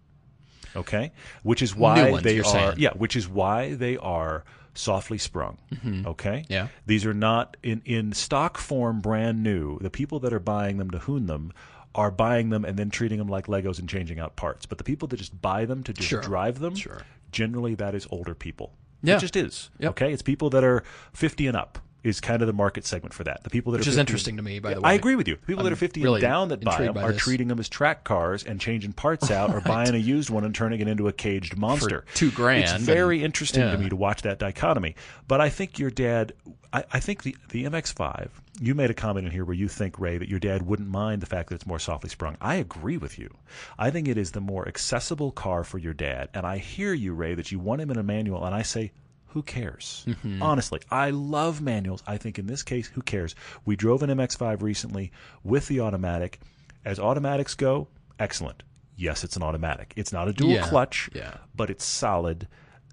[SPEAKER 1] Okay? Which is why
[SPEAKER 3] ones,
[SPEAKER 1] they are
[SPEAKER 3] saying.
[SPEAKER 1] yeah, which is why they are softly sprung. Mm-hmm. Okay?
[SPEAKER 3] Yeah.
[SPEAKER 1] These are not in in stock form brand new. The people that are buying them to hoon them are buying them and then treating them like Legos and changing out parts. But the people that just buy them to just
[SPEAKER 3] Sure.
[SPEAKER 1] drive them,
[SPEAKER 3] Sure.
[SPEAKER 1] generally that is older people.
[SPEAKER 3] Yeah.
[SPEAKER 1] It just is.
[SPEAKER 3] Yep.
[SPEAKER 1] Okay, it's people that are 50 and up is kind of the market segment for that. The people that
[SPEAKER 3] Which
[SPEAKER 1] are
[SPEAKER 3] is
[SPEAKER 1] 50
[SPEAKER 3] interesting to me, by the way.
[SPEAKER 1] I agree with you. The People that
[SPEAKER 3] I'm
[SPEAKER 1] are 50
[SPEAKER 3] really
[SPEAKER 1] and down that buy them are
[SPEAKER 3] this.
[SPEAKER 1] treating them as track cars and changing parts out or buying a used one and turning it into a caged monster.
[SPEAKER 3] two grand
[SPEAKER 1] It's
[SPEAKER 3] and-
[SPEAKER 1] very interesting
[SPEAKER 3] yeah.
[SPEAKER 1] to me to watch that dichotomy. But I think your dad, I, I think the, the MX5, you made a comment in here where you think, Ray, that your dad wouldn't mind the fact that it's more softly sprung. I agree with you. I think it is the more accessible car for your dad. And I hear you, Ray, that you want him in a manual. And I say, who cares?
[SPEAKER 3] Mm-hmm.
[SPEAKER 1] Honestly, I love manuals. I think in this case, who cares? We drove an MX5 recently with the automatic. As automatics go, excellent. Yes, it's an automatic. It's not a dual
[SPEAKER 3] Yeah,
[SPEAKER 1] clutch,
[SPEAKER 3] yeah.
[SPEAKER 1] but it's solid.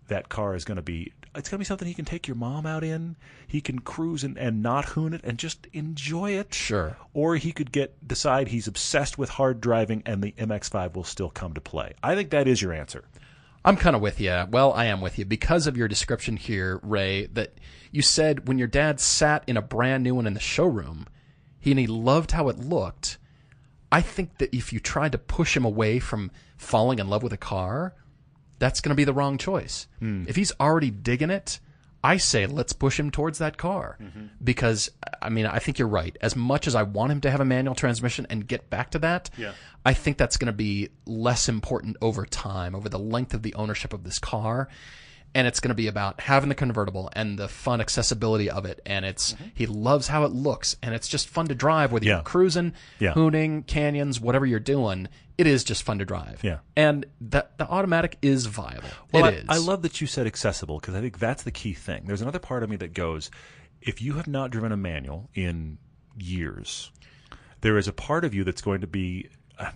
[SPEAKER 1] That car is going to be. It's going to be something he can take your mom out in. He can cruise and, and not hoon it and just enjoy it.
[SPEAKER 3] Sure.
[SPEAKER 1] Or he could get decide he's obsessed with hard driving and the MX5 will still come to play. I think that is your answer.
[SPEAKER 3] I'm kind of with you. Well, I am with you because of your description here, Ray, that you said when your dad sat in a brand new one in the showroom, he and he loved how it looked. I think that if you tried to push him away from falling in love with a car, that's going to be the wrong choice. Hmm. If he's already digging it, I say let's push him towards that car mm-hmm. because I mean I think you're right. As much as I want him to have a manual transmission and get back to that,
[SPEAKER 1] Yeah.
[SPEAKER 3] I think that's going to be less important over time, over the length of the ownership of this car. And it's going to be about having the convertible and the fun accessibility of it. And it's, mm-hmm. he loves how it looks and it's just fun to drive whether
[SPEAKER 1] Yeah.
[SPEAKER 3] you're cruising,
[SPEAKER 1] Yeah.
[SPEAKER 3] hooning, canyons, whatever you're doing. It is just fun to drive.
[SPEAKER 1] Yeah.
[SPEAKER 3] And that the automatic is viable.
[SPEAKER 1] Well,
[SPEAKER 3] it
[SPEAKER 1] I,
[SPEAKER 3] is.
[SPEAKER 1] I love that you said accessible because I think that's the key thing. There's another part of me that goes, if you have not driven a manual in years, there is a part of you that's going to be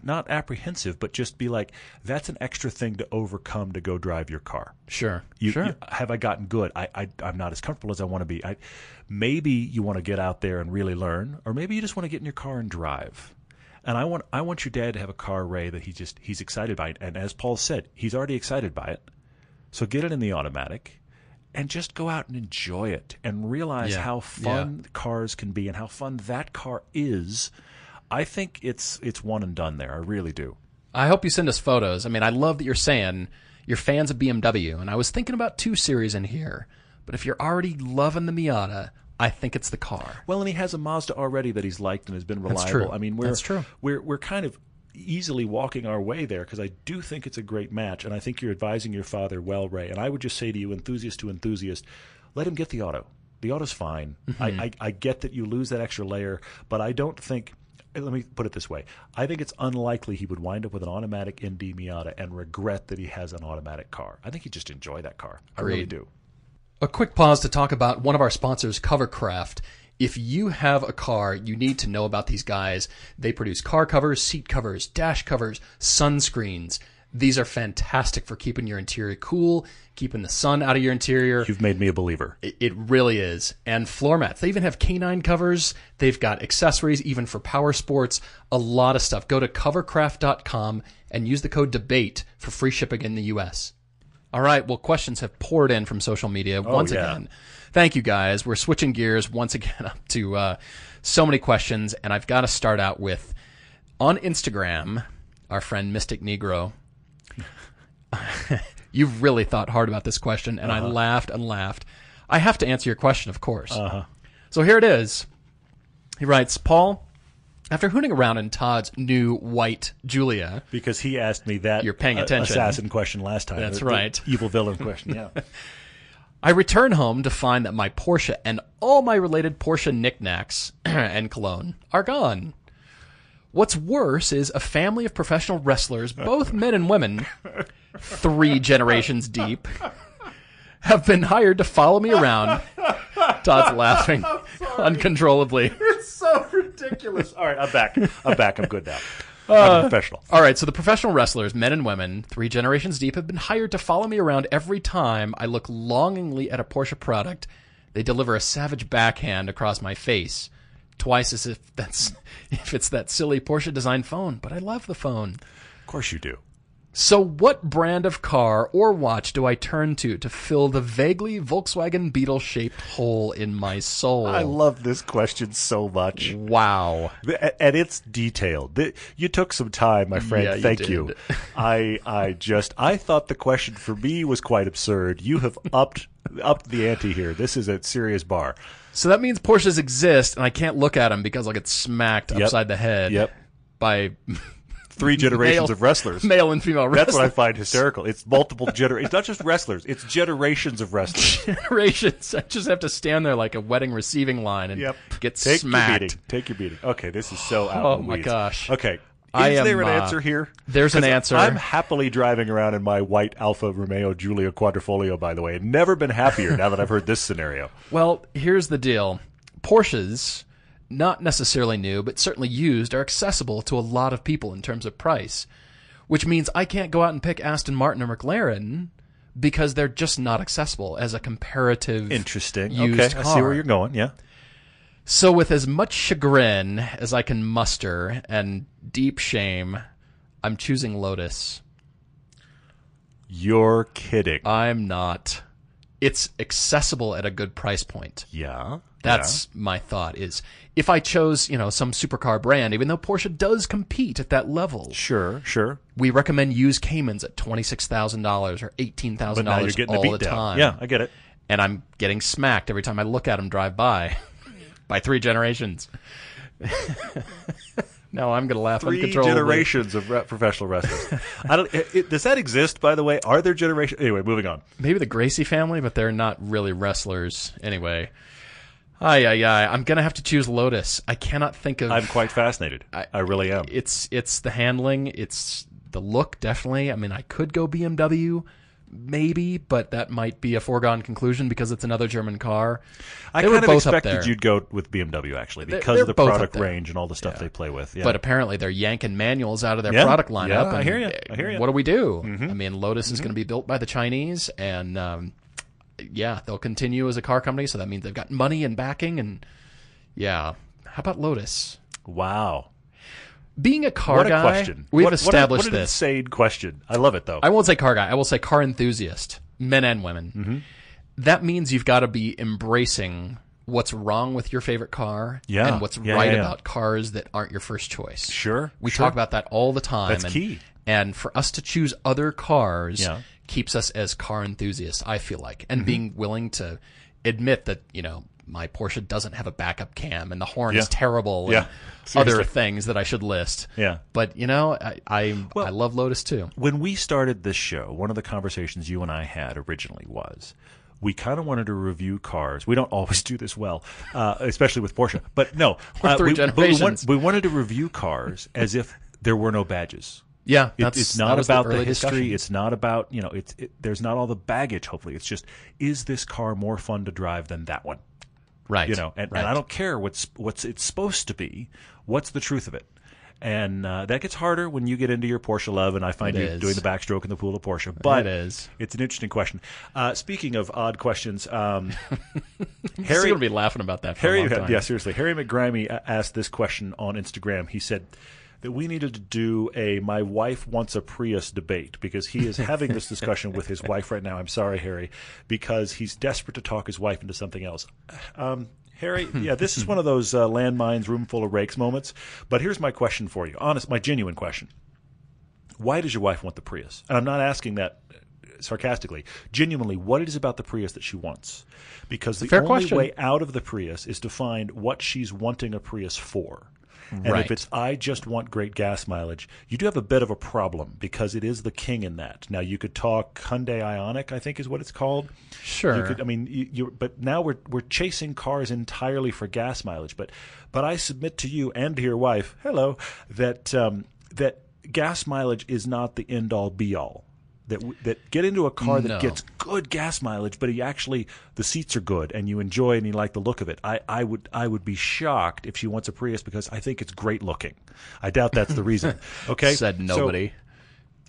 [SPEAKER 1] not apprehensive, but just be like, that's an extra thing to overcome to go drive your car.
[SPEAKER 3] Sure.
[SPEAKER 1] You,
[SPEAKER 3] sure.
[SPEAKER 1] you- have I gotten good? I, I I'm not as comfortable as I want to be. I maybe you want to get out there and really learn, or maybe you just want to get in your car and drive. And I want I want your dad to have a car, Ray, that he just he's excited by it. And as Paul said, he's already excited by it. So get it in the automatic and just go out and enjoy it and realize
[SPEAKER 3] Yeah.
[SPEAKER 1] how fun cars can be and how fun that car is. I think it's it's one and done there. I really do.
[SPEAKER 3] I hope you send us photos. I mean, I love that you're saying you're fans of BMW, and I was thinking about two series in here. But if you're already loving the Miata, I think it's the car.
[SPEAKER 1] Well, and he has a Mazda already that he's liked and has been reliable.
[SPEAKER 3] That's true.
[SPEAKER 1] I mean, we're
[SPEAKER 3] That's true.
[SPEAKER 1] we're we're kind of easily walking our way there because I do think it's a great match, and I think you're advising your father well, Ray. And I would just say to you, enthusiast to enthusiast, let him get the auto. The auto's fine.
[SPEAKER 3] Mm-hmm.
[SPEAKER 1] I, I I get that you lose that extra layer, but I don't think. Let me put it this way: I think it's unlikely he would wind up with an automatic ND Miata and regret that he has an automatic car. I think he'd just enjoy that car. I really do.
[SPEAKER 3] A quick pause to talk about one of our sponsors, Covercraft. If you have a car, you need to know about these guys. They produce car covers, seat covers, dash covers, sunscreens. These are fantastic for keeping your interior cool, keeping the sun out of your interior.
[SPEAKER 1] You've made me a believer.
[SPEAKER 3] It it really is. And floor mats. They even have canine covers. They've got accessories even for power sports. A lot of stuff. Go to covercraft.com and use the code DEBATE for free shipping in the US. All right. Well, questions have poured in from social media once
[SPEAKER 1] yeah.
[SPEAKER 3] again. Thank you guys. We're switching gears once again up to uh, so many questions. And I've got to start out with on Instagram, our friend Mystic Negro You've really thought hard about this question, and I laughed and laughed. I have to answer your question, of course. Uh-huh. So here it is. He writes, Paul, after hooning around in Todd's new white Giulia,
[SPEAKER 1] Because he asked me that
[SPEAKER 3] You're paying
[SPEAKER 1] uh,
[SPEAKER 3] attention.
[SPEAKER 1] assassin question last time.
[SPEAKER 3] That's
[SPEAKER 1] The- the
[SPEAKER 3] right.
[SPEAKER 1] evil villain question. Yeah.
[SPEAKER 3] I return home to find that my Porsche and all my related Porsche knickknacks and cologne are gone. What's worse is a family of professional wrestlers, both men and women, three generations deep, have been hired to follow me around. Todd's laughing uncontrollably.
[SPEAKER 1] It's so ridiculous. All right, I'm back. I'm back. I'm good now.
[SPEAKER 3] Uh,
[SPEAKER 1] professional.
[SPEAKER 3] All right, so the professional wrestlers, men and women, three generations deep, have been hired to follow me around every time I look longingly at a Porsche product. They deliver a savage backhand across my face, twice as if that's if it's that silly Porsche design phone. But I love the phone.
[SPEAKER 1] Of course you do.
[SPEAKER 3] So, what brand of car or watch do I turn to to fill the vaguely Volkswagen Beetle shaped hole in my soul?
[SPEAKER 1] I love this question so much.
[SPEAKER 3] wow.
[SPEAKER 1] and it's detailed. You took some time, my friend.
[SPEAKER 3] Yeah, you
[SPEAKER 1] Thank
[SPEAKER 3] did.
[SPEAKER 1] you. I I just I thought the question for me was quite absurd. You have upped upped the ante here. This is a serious bar.
[SPEAKER 3] So that means Porsches exist, and I can't look at them because I'll get smacked
[SPEAKER 1] Yep.
[SPEAKER 3] upside the head
[SPEAKER 1] Yep.
[SPEAKER 3] by
[SPEAKER 1] Three generations
[SPEAKER 3] Male-
[SPEAKER 1] of wrestlers.
[SPEAKER 3] male and female Wrestlers.
[SPEAKER 1] That's what I find hysterical. It's multiple gener. It's not just wrestlers. It's generations of wrestlers.
[SPEAKER 3] generations. I just have to stand there like a wedding receiving line and
[SPEAKER 1] Yep.
[SPEAKER 3] get
[SPEAKER 1] Take
[SPEAKER 3] smacked.
[SPEAKER 1] your beating. Take your beating. Okay, this is so out.
[SPEAKER 3] Oh my gosh.
[SPEAKER 1] Okay. Is
[SPEAKER 3] am,
[SPEAKER 1] there an
[SPEAKER 3] uh,
[SPEAKER 1] answer here?
[SPEAKER 3] there's an answer.
[SPEAKER 1] I'm happily driving around in my white Alfa Romeo Giulia Quadrifoglio, by the way, never been happier now that I've heard this scenario.
[SPEAKER 3] Well, here's the deal. Porsches, not necessarily new, but certainly used, are accessible to a lot of people in terms of price, which means I can't go out and pick Aston Martin or McLaren because they're just not accessible as a comparative
[SPEAKER 1] Interesting.
[SPEAKER 3] used
[SPEAKER 1] okay, I see where you're going. Yeah.
[SPEAKER 3] So, with as much chagrin as I can muster and deep shame, I'm choosing Lotus.
[SPEAKER 1] You're kidding.
[SPEAKER 3] I'm not. It's accessible at a good price point.
[SPEAKER 1] yeah.
[SPEAKER 3] That's my thought is if I chose, you know, some supercar brand, even though Porsche does compete at that level.
[SPEAKER 1] Sure. Sure.
[SPEAKER 3] we recommend used Caymans at $26,000 or $18,000
[SPEAKER 1] But now you're getting
[SPEAKER 3] all
[SPEAKER 1] beat
[SPEAKER 3] the time.
[SPEAKER 1] Yeah, I get it.
[SPEAKER 3] And I'm getting smacked every time I look at them drive by by three generations. no, I'm going to laugh
[SPEAKER 1] Three generations of professional wrestlers. I don't. It- does that exist? By the way, are there generations? Anyway, moving on.
[SPEAKER 3] Maybe the Gracie family, but they're not really wrestlers anyway. Ay, ay, ay. I'm going to have to choose Lotus. I cannot think of.
[SPEAKER 1] I'm quite fascinated. I, really am.
[SPEAKER 3] it's it's the handling, it's the look definitely. I mean, I could go BMW maybe, but that might be a foregone conclusion because it's another German car.
[SPEAKER 1] I
[SPEAKER 3] They
[SPEAKER 1] kind of
[SPEAKER 3] both
[SPEAKER 1] expected you'd go with BMW actually
[SPEAKER 3] They're-
[SPEAKER 1] because
[SPEAKER 3] they're
[SPEAKER 1] of the product range and all the stuff they play with. Yeah.
[SPEAKER 3] But apparently they're yanking manuals out of their
[SPEAKER 1] Yeah.
[SPEAKER 3] product lineup.
[SPEAKER 1] Yeah, I hear ya.
[SPEAKER 3] uh,
[SPEAKER 1] I hear. Mm-hmm.
[SPEAKER 3] What do we do? I mean, Lotus is going to be built by the Chinese, and um, yeah, they'll continue as a car company. So that means they've got money and backing, and yeah. How about Lotus?
[SPEAKER 1] wow,
[SPEAKER 3] Being a car
[SPEAKER 1] what a
[SPEAKER 3] guy,
[SPEAKER 1] question!
[SPEAKER 3] we've
[SPEAKER 1] what,
[SPEAKER 3] established
[SPEAKER 1] what, a, what an
[SPEAKER 3] this.
[SPEAKER 1] insane question. I love it though.
[SPEAKER 3] I won't say car guy. I will say car enthusiast, men and women.
[SPEAKER 1] Mm-hmm.
[SPEAKER 3] That means you've got to be embracing what's wrong with your favorite car
[SPEAKER 1] Yeah.
[SPEAKER 3] and what's
[SPEAKER 1] Yeah,
[SPEAKER 3] right
[SPEAKER 1] yeah,
[SPEAKER 3] about cars that aren't your first choice.
[SPEAKER 1] Sure,
[SPEAKER 3] We
[SPEAKER 1] sure.
[SPEAKER 3] talk about that all the time.
[SPEAKER 1] That's
[SPEAKER 3] and,
[SPEAKER 1] key.
[SPEAKER 3] And for us to choose other cars
[SPEAKER 1] Yeah.
[SPEAKER 3] Keeps us as car enthusiasts, I feel like,
[SPEAKER 1] Mm-hmm.
[SPEAKER 3] and being willing to admit that, you know, my Porsche doesn't have a backup cam and the horn is terrible
[SPEAKER 1] Yeah.
[SPEAKER 3] and other things that I should list.
[SPEAKER 1] Yeah.
[SPEAKER 3] But, you know, I, I, I love Lotus too.
[SPEAKER 1] when we started this show, one of the conversations you and I had originally was we kind of wanted to review cars. We don't always do this well, uh, especially with Porsche. But no, uh,
[SPEAKER 3] three
[SPEAKER 1] we, but we,
[SPEAKER 3] generations.
[SPEAKER 1] want- we wanted to review cars as if there were no badges.
[SPEAKER 3] Yeah,
[SPEAKER 1] It- it's not about the,
[SPEAKER 3] early
[SPEAKER 1] history.
[SPEAKER 3] discussion.
[SPEAKER 1] It's not about you know. It's it, there's not all the baggage. Hopefully, it's just is this car more fun to drive than that one?
[SPEAKER 3] right.
[SPEAKER 1] You know, and,
[SPEAKER 3] right.
[SPEAKER 1] and I don't care what's what's it's supposed to be. What's the truth of it? And uh, that gets harder when you get into your Porsche love, and I find
[SPEAKER 3] It
[SPEAKER 1] you
[SPEAKER 3] is.
[SPEAKER 1] doing the backstroke in the pool of Porsche. But
[SPEAKER 3] It is.
[SPEAKER 1] It's an interesting question. Uh, speaking of odd questions, um,
[SPEAKER 3] Harry going to be laughing about that for
[SPEAKER 1] Harry,
[SPEAKER 3] a long time.
[SPEAKER 1] yeah, seriously. Harry McGrimey asked this question on Instagram. He said that we needed to do a "My wife wants a Prius" debate because he is having this discussion with his wife right now. I'm sorry, Harry, because he's desperate to talk his wife into something else. Um, Harry, yeah, this is one of those uh, landmines, room full of rakes moments. But here's my question for you, honest, my genuine question: Why does your wife want the Prius? And I'm not asking that sarcastically. Genuinely, what it is about the Prius that she wants? Because the only
[SPEAKER 3] question.
[SPEAKER 1] way out of the Prius is to find what she's wanting a Prius for. And
[SPEAKER 3] Right.
[SPEAKER 1] if it's I just want great gas mileage, you do have a bit of a problem because it is the king in that. Now you could talk Hyundai Ioniq, I think is what it's called.
[SPEAKER 3] Sure.
[SPEAKER 1] You could, I mean, you, you, but now we're we're chasing cars entirely for gas mileage. But but I submit to you and to your wife, hello, that um, that gas mileage is not the end all be all. That w- that get into a car that
[SPEAKER 3] No.
[SPEAKER 1] gets good gas mileage, but you actually the seats are good and you enjoy and you like the look of it. I, I would I would be shocked if she wants a Prius because I think it's great looking. I doubt that's the reason. Okay,
[SPEAKER 3] Said
[SPEAKER 1] So-
[SPEAKER 3] nobody.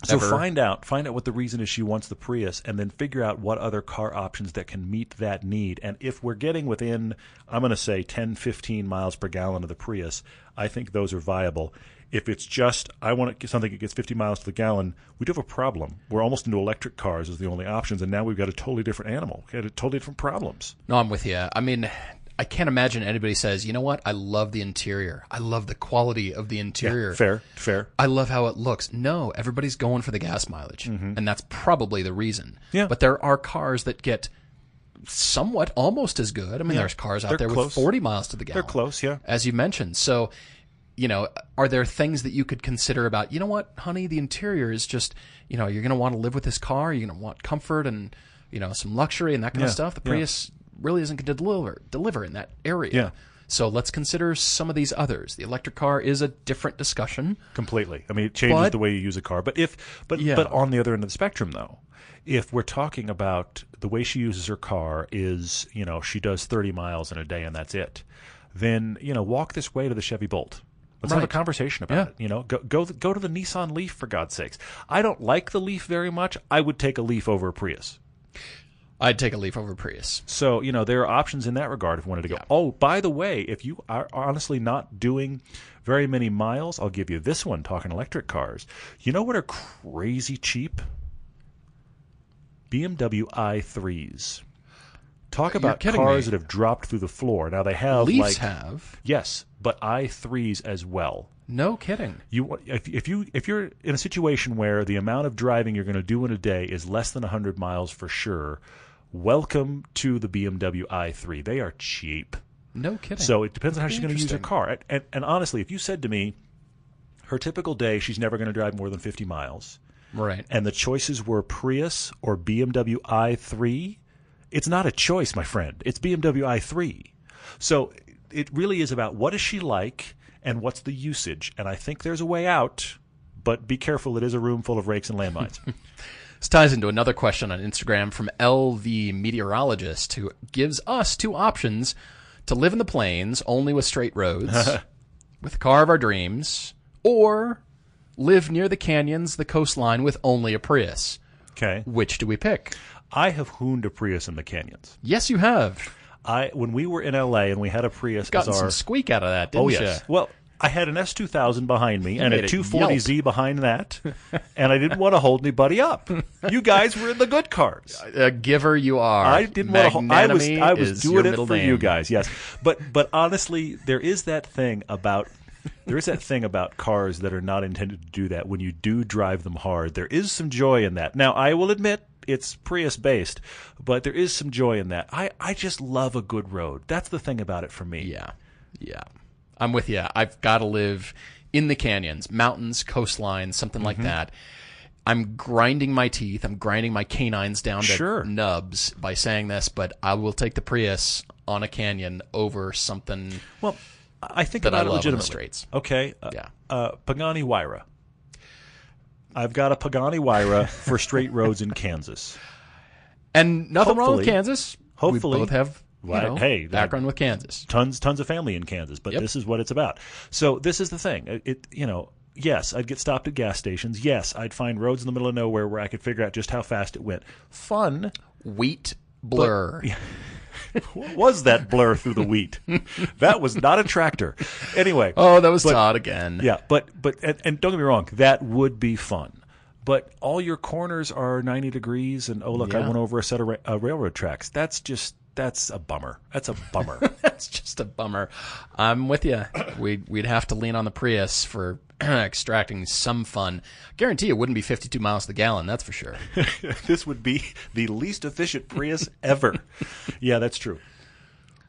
[SPEAKER 1] so
[SPEAKER 3] ever.
[SPEAKER 1] find out, find out what the reason is she wants the Prius, and then figure out what other car options that can meet that need. And if we're getting within, I'm going to say 10, 15 miles per gallon of the Prius, I think those are viable. If it's just I want to get something that gets 50 miles to the gallon, we do have a problem. We're almost into electric cars as the only options, and now we've got a totally different animal. We got a totally different problems.
[SPEAKER 3] No, I'm with you. I mean, I can't imagine anybody says, you know what? I love the interior. I love the quality of the interior.
[SPEAKER 1] Fair, fair.
[SPEAKER 3] I love how it looks. No, everybody's going for the gas mileage, and that's probably the reason.
[SPEAKER 1] Mm-hmm. Yeah.
[SPEAKER 3] But there are cars that get somewhat almost as good. I mean, there's cars out
[SPEAKER 1] They're
[SPEAKER 3] there
[SPEAKER 1] close.
[SPEAKER 3] with 40 miles to the gallon.
[SPEAKER 1] They're close, yeah.
[SPEAKER 3] As you mentioned. So, you know, are there things that you could consider about, you know what, honey, the interior is just, you know, you're going to want to live with this car. You're going to want comfort and, you know, some luxury and that kind
[SPEAKER 1] Yeah,
[SPEAKER 3] of stuff. The
[SPEAKER 1] yeah.
[SPEAKER 3] Prius really isn't going to deliver, deliver in that area.
[SPEAKER 1] Yeah.
[SPEAKER 3] So let's consider some of these others. The electric car is a different discussion.
[SPEAKER 1] completely. I mean, it changes
[SPEAKER 3] But-
[SPEAKER 1] the way you use a car. But if, but
[SPEAKER 3] Yeah.
[SPEAKER 1] but on the other end of the spectrum, though, if we're talking about the way she uses her car is, you know, she does 30 miles in a day and that's it, then you know, walk this way to the Chevy Bolt. Let's have a conversation about
[SPEAKER 3] Yeah.
[SPEAKER 1] it. You know, go go go to the Nissan Leaf for God's sakes. I don't like the Leaf very much. I would take a Leaf over a Prius.
[SPEAKER 3] I'd take a Leaf over Prius.
[SPEAKER 1] So, you know, there are options in that regard if you wanted to go.
[SPEAKER 3] Yeah.
[SPEAKER 1] Oh, by the way, if you are honestly not doing very many miles, I'll give you this one talking electric cars. You know what are crazy cheap? BMW i3s. Talk about cars
[SPEAKER 3] me.
[SPEAKER 1] that have dropped through the floor. Now they have
[SPEAKER 3] Leafs
[SPEAKER 1] like
[SPEAKER 3] have.
[SPEAKER 1] yes, but i3s as well.
[SPEAKER 3] No kidding.
[SPEAKER 1] You if, if you if you're in a situation where the amount of driving you're going to do in a day is less than 100 miles for sure, welcome to the BMW i3. They are cheap.
[SPEAKER 3] No kidding.
[SPEAKER 1] So it depends on how she's going to use her car. And, and, and honestly, if you said to me, her typical day, she's never going to drive more than 50 miles,
[SPEAKER 3] right.
[SPEAKER 1] and the choices were Prius or BMW i3, it's not a choice, my friend. It's BMW i3. So it really is about what is she like and what's the usage. And I think there's a way out, but be careful. It is a room full of rakes and landmines.
[SPEAKER 3] This ties into another question on Instagram from LV Meteorologist, who gives us two options to live in the plains only with straight roads, with the car of our dreams, or live near the canyons, the coastline with only a Prius.
[SPEAKER 1] okay.
[SPEAKER 3] Which do we pick?
[SPEAKER 1] I have hooned a Prius in the canyons.
[SPEAKER 3] Yes, you have.
[SPEAKER 1] I when we were in LA and we had a Prius our
[SPEAKER 3] some squeak out of that, didn't
[SPEAKER 1] Oh
[SPEAKER 3] you?
[SPEAKER 1] yes. Well, I had an S2000 behind me and a 240Z behind that, and I didn't want to hold anybody up. You guys were in the good cars.
[SPEAKER 3] A giver you are.
[SPEAKER 1] I didn't want to. Hold, I was. I was doing it for
[SPEAKER 3] name.
[SPEAKER 1] you guys. Yes, but but honestly, there is that thing about. There is that thing about cars that are not intended to do that. When you do drive them hard, there is some joy in that. Now, I will admit it's Prius based, but there is some joy in that. I, I just love a good road. That's the thing about it for me.
[SPEAKER 3] Yeah, yeah. I'm with you. I've got to live in the canyons, mountains, coastlines, something like
[SPEAKER 1] Mm-hmm.
[SPEAKER 3] that. I'm grinding my teeth. I'm grinding my canines down to
[SPEAKER 1] Sure.
[SPEAKER 3] nubs by saying this, but I will take the Prius on a canyon over something.
[SPEAKER 1] Well, I think
[SPEAKER 3] That I
[SPEAKER 1] about it
[SPEAKER 3] on the
[SPEAKER 1] legitimately. Okay. Uh,
[SPEAKER 3] Yeah.
[SPEAKER 1] Uh, Pagani Huayra. I've got a Pagani Huayra for straight roads in Kansas.
[SPEAKER 3] And nothing wrong with Kansas.
[SPEAKER 1] hopefully-
[SPEAKER 3] we both have you know,
[SPEAKER 1] hey,
[SPEAKER 3] background with Kansas.
[SPEAKER 1] Tons, tons of family in Kansas, but
[SPEAKER 3] Yep.
[SPEAKER 1] this is what it's about. So this is the thing. It, it, you know, yes, I'd get stopped at gas stations. Yes, I'd find roads in the middle of nowhere where I could figure out just how fast it went. Fun.
[SPEAKER 3] Wheat blur.
[SPEAKER 1] What was that blur through the wheat? that was not a tractor. Anyway.
[SPEAKER 3] Oh, that was Todd again.
[SPEAKER 1] Yeah, but but and, and don't get me wrong, that would be fun. But all your corners are 90 degrees, and oh look, I went over a set of ra- uh, railroad tracks. That's just that's a bummer. That's a bummer.
[SPEAKER 3] That's just a bummer. I'm with you. We'd we'd have to lean on the Prius for extracting some fun. Guarantee it wouldn't be 52 miles to the gallon. That's for sure.
[SPEAKER 1] this would be the least efficient Prius ever. yeah, that's true.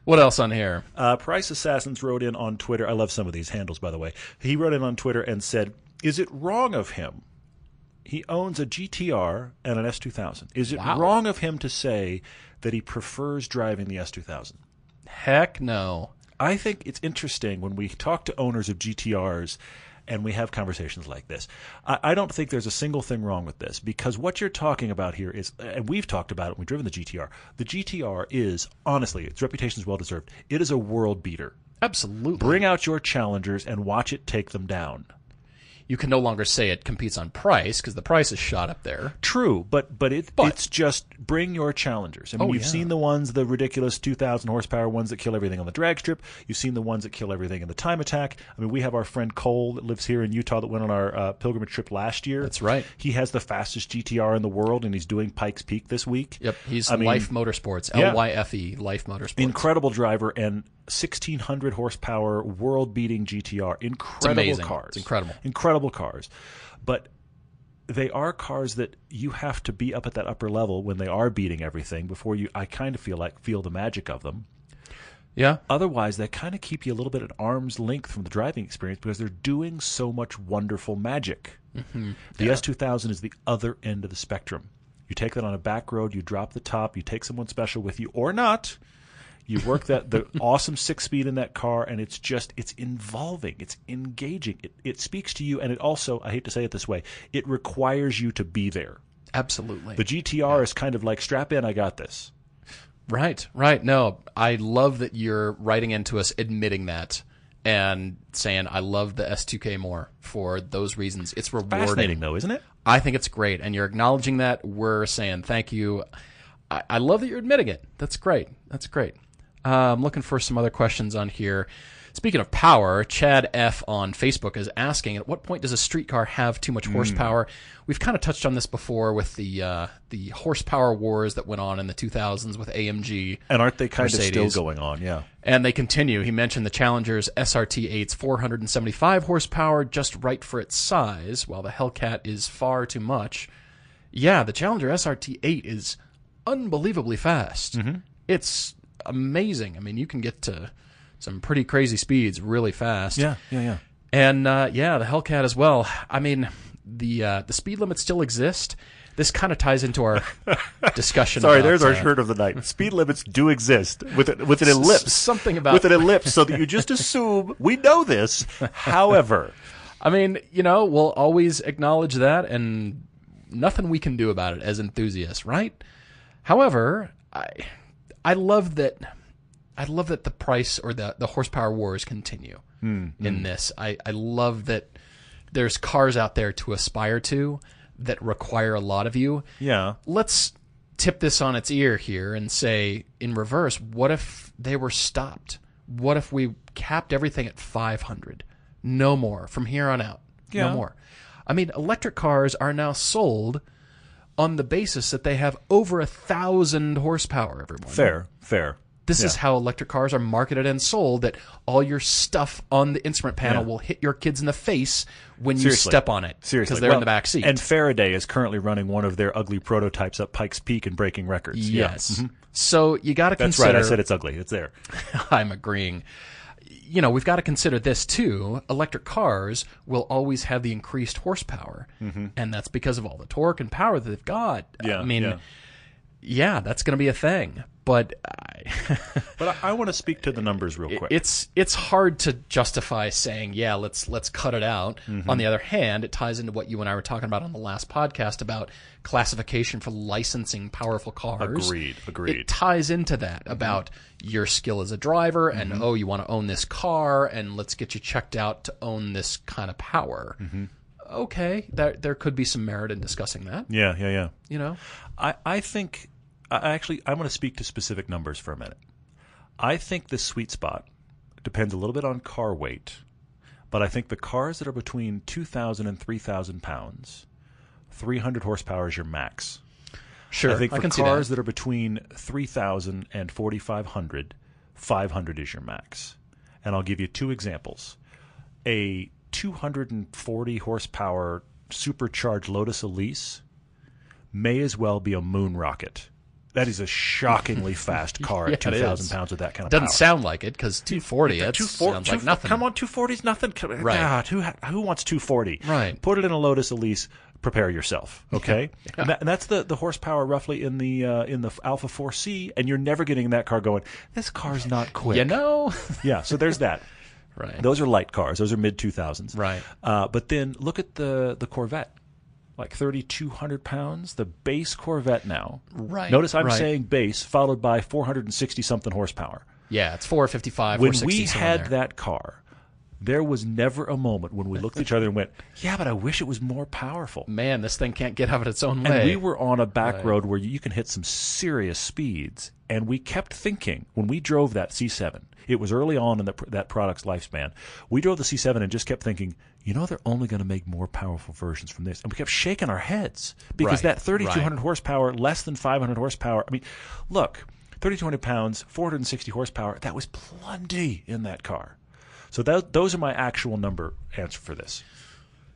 [SPEAKER 3] What else on here?
[SPEAKER 1] Uh, Price Assassins wrote in on Twitter. I love some of these handles, by the way. He wrote in on Twitter and said, "Is it wrong of him? He owns a GTR and an S2000. Is it
[SPEAKER 3] Wow.
[SPEAKER 1] wrong of him to say that he prefers driving the S2000?"
[SPEAKER 3] Heck no.
[SPEAKER 1] I think it's interesting when we talk to owners of GTRs and we have conversations like this. I, I don't think there's a single thing wrong with this because what you're talking about here is, and we've talked about it, we've driven the GTR. The GTR is, honestly, its reputation is well deserved. It is a world beater.
[SPEAKER 3] Absolutely.
[SPEAKER 1] Bring out your challengers and watch it take them down.
[SPEAKER 3] You can no longer say it competes on price because the price is shot up there.
[SPEAKER 1] True, but but it
[SPEAKER 3] But-
[SPEAKER 1] it's just bring your challengers. I mean,
[SPEAKER 3] Oh,
[SPEAKER 1] you've
[SPEAKER 3] yeah.
[SPEAKER 1] seen the ones, the ridiculous 2,000 horsepower ones that kill everything on the drag strip. You've seen the ones that kill everything in the time attack. I mean, we have our friend Cole that lives here in Utah that went on our uh, pilgrimage trip last year.
[SPEAKER 3] That's right.
[SPEAKER 1] He has the fastest GTR in the world, and he's doing Pikes Peak this week.
[SPEAKER 3] Yep, he's
[SPEAKER 1] I mean,
[SPEAKER 3] Lyfe Motorsports,
[SPEAKER 1] Yeah.
[SPEAKER 3] L Y F E, Lyfe Motorsports.
[SPEAKER 1] Incredible driver and 1600 horsepower, world beating GTR. Incredible
[SPEAKER 3] amazing.
[SPEAKER 1] cars.
[SPEAKER 3] It's incredible.
[SPEAKER 1] Incredible cars. But they are cars that you have to be up at that upper level when they are beating everything before you, I kind of feel like, feel the magic of them.
[SPEAKER 3] yeah,
[SPEAKER 1] Otherwise, they kind of keep you a little bit at arm's length from the driving experience because they're doing so much wonderful magic.
[SPEAKER 3] Mm-hmm.
[SPEAKER 1] The S2000 is the other end of the spectrum. You take that on a back road, you drop the top, you take someone special with you or not. You work that the awesome six speed in that car, and it's just it's involving, it's engaging, it, it speaks to you, and it also I hate to say it this way, it requires you to be there.
[SPEAKER 3] absolutely.
[SPEAKER 1] The GTR is kind of like strap in, I got this.
[SPEAKER 3] Right, right. No, I love that you're writing into us admitting that and saying I love the S2K more for those reasons. It's rewarding.
[SPEAKER 1] Fascinating though, isn't it?
[SPEAKER 3] I think it's great, and you're acknowledging that. We're saying thank you. I, I love that you're admitting it. That's great. That's great. Uh, I'm looking for some other questions on here. Speaking of power, Chad F on Facebook is asking: At what point does a streetcar have too
[SPEAKER 1] Hmm.
[SPEAKER 3] much horsepower? We've kind of touched on this before with the uh, the horsepower wars that went on in the 2000s with AMG.
[SPEAKER 1] And aren't they kind of
[SPEAKER 3] Mercedes.
[SPEAKER 1] still going on? Yeah.
[SPEAKER 3] And they continue. He mentioned the Challenger's SRT 8's 475 horsepower, just right for its size, while the Hellcat is far too much. Yeah, the Challenger SRT 8 is unbelievably fast.
[SPEAKER 1] Mm-hmm.
[SPEAKER 3] It's amazing. I mean, you can get to some pretty crazy speeds really fast.
[SPEAKER 1] Yeah, yeah, yeah.
[SPEAKER 3] And uh, yeah, the Hellcat as well. I mean, the uh, the speed limits still exist. This kind of ties into our discussion.
[SPEAKER 1] Sorry,
[SPEAKER 3] about,
[SPEAKER 1] there's our
[SPEAKER 3] uh,
[SPEAKER 1] shirt of the night. Speed limits do exist with a, with an ellipse.
[SPEAKER 3] something about-
[SPEAKER 1] with an ellipse, so that you just assume we know this. However,
[SPEAKER 3] I mean, you know, we'll always acknowledge that, and nothing we can do about it as enthusiasts, right? However, I I love that I love that the price or the the horsepower wars continue hmm. in hmm. this. I I love that there's cars out there to aspire to that require a lot of you.
[SPEAKER 1] yeah,
[SPEAKER 3] Let's tip this on its ear here and say in reverse, what if they were stopped? What if we capped everything at 500? No more from here on out.
[SPEAKER 1] Yeah.
[SPEAKER 3] No more. I mean, electric cars are now sold on the basis that they have over a thousand horsepower. Everyone,
[SPEAKER 1] fair, fair.
[SPEAKER 3] This is how electric cars are marketed and sold. That all your stuff on the instrument panel
[SPEAKER 1] Yeah.
[SPEAKER 3] will hit your kids in the face when
[SPEAKER 1] Seriously.
[SPEAKER 3] you step on it.
[SPEAKER 1] Seriously,
[SPEAKER 3] because they're
[SPEAKER 1] Well,
[SPEAKER 3] in the back seat.
[SPEAKER 1] And Faraday is currently running one of their ugly prototypes up Pikes Peak and breaking records. Yeah.
[SPEAKER 3] yes. Mm-hmm. So you got to consider.
[SPEAKER 1] That's right. I said it's ugly. It's there.
[SPEAKER 3] I'm agreeing. You know, we've got to consider this too. Electric cars will always have the increased horsepower, and that's because of all the torque and power that they've got.
[SPEAKER 1] Mm-hmm. Yeah,
[SPEAKER 3] I mean,
[SPEAKER 1] yeah.
[SPEAKER 3] Yeah, that's going to be a thing. But I,
[SPEAKER 1] But I, I want to speak to the numbers real quick.
[SPEAKER 3] it's it's hard to justify saying, yeah, let's let's cut it out.
[SPEAKER 1] Mm-hmm.
[SPEAKER 3] On the other hand, it ties into what you and I were talking about on the last podcast about classification for licensing powerful cars.
[SPEAKER 1] Agreed, agreed. Mm-hmm.
[SPEAKER 3] It ties into that about your skill as a driver and oh, you want to own this car and let's get you checked out to own this kind of power.
[SPEAKER 1] Mm-hmm.
[SPEAKER 3] Okay, there there could be some merit in discussing that.
[SPEAKER 1] yeah, yeah, yeah.
[SPEAKER 3] You know,
[SPEAKER 1] I, I think I actually I want to speak to specific numbers for a minute. I think the sweet spot depends a little bit on car weight, but I think the cars that are between 2,000 and 3,000 pounds, 300 horsepower is your max.
[SPEAKER 3] sure,
[SPEAKER 1] I think for
[SPEAKER 3] see
[SPEAKER 1] cars
[SPEAKER 3] that.
[SPEAKER 1] that. are between 3,000 and 4,500, 500 is your max. And I'll give you two examples. A 240 horsepower supercharged Lotus Elise may as well be a moon rocket. That is a shockingly fast car
[SPEAKER 3] Yeah,
[SPEAKER 1] at
[SPEAKER 3] it
[SPEAKER 1] 2,000 pounds with that kind of power.
[SPEAKER 3] Doesn't
[SPEAKER 1] power.
[SPEAKER 3] sound like it because 240. That
[SPEAKER 1] 240
[SPEAKER 3] sounds like nothing.
[SPEAKER 1] Come on, 240 is nothing.
[SPEAKER 3] Right.
[SPEAKER 1] God, who, who wants 240?
[SPEAKER 3] Right.
[SPEAKER 1] Put it in a Lotus Elise. Prepare yourself. Okay. And, that, and that's the, the horsepower roughly in the uh, in the Alfa 4C, and you're never getting in that car going. This car's not quick.
[SPEAKER 3] You know,
[SPEAKER 1] Yeah. So there's that.
[SPEAKER 3] right?
[SPEAKER 1] Those are light cars. Those are mid 2000s.
[SPEAKER 3] Right.
[SPEAKER 1] Uh, but then look at the the Corvette. Like 3,200 pounds, the base Corvette now.
[SPEAKER 3] Right,
[SPEAKER 1] Notice I'm
[SPEAKER 3] right.
[SPEAKER 1] saying base, followed by 460 something horsepower
[SPEAKER 3] Yeah, it's 455.
[SPEAKER 1] when we had
[SPEAKER 3] there.
[SPEAKER 1] that car, There was never a moment when we looked at each other and went, "Yeah, but I wish it was more powerful."
[SPEAKER 3] Man, this thing can't get out of its own way.
[SPEAKER 1] And we were on a back road where you can hit some serious speeds. And we kept thinking when we drove that C7, it was early on in the, that product's lifespan. We drove the C7 and just kept thinking, you know, they're only going to make more powerful versions from this. And we kept shaking our heads because
[SPEAKER 3] Right,
[SPEAKER 1] that 3,200
[SPEAKER 3] right.
[SPEAKER 1] horsepower, less than 500 horsepower. I mean, look, 3,200 pounds, 460 horsepower, that was plenty in that car. So that, those are my actual number answer for this.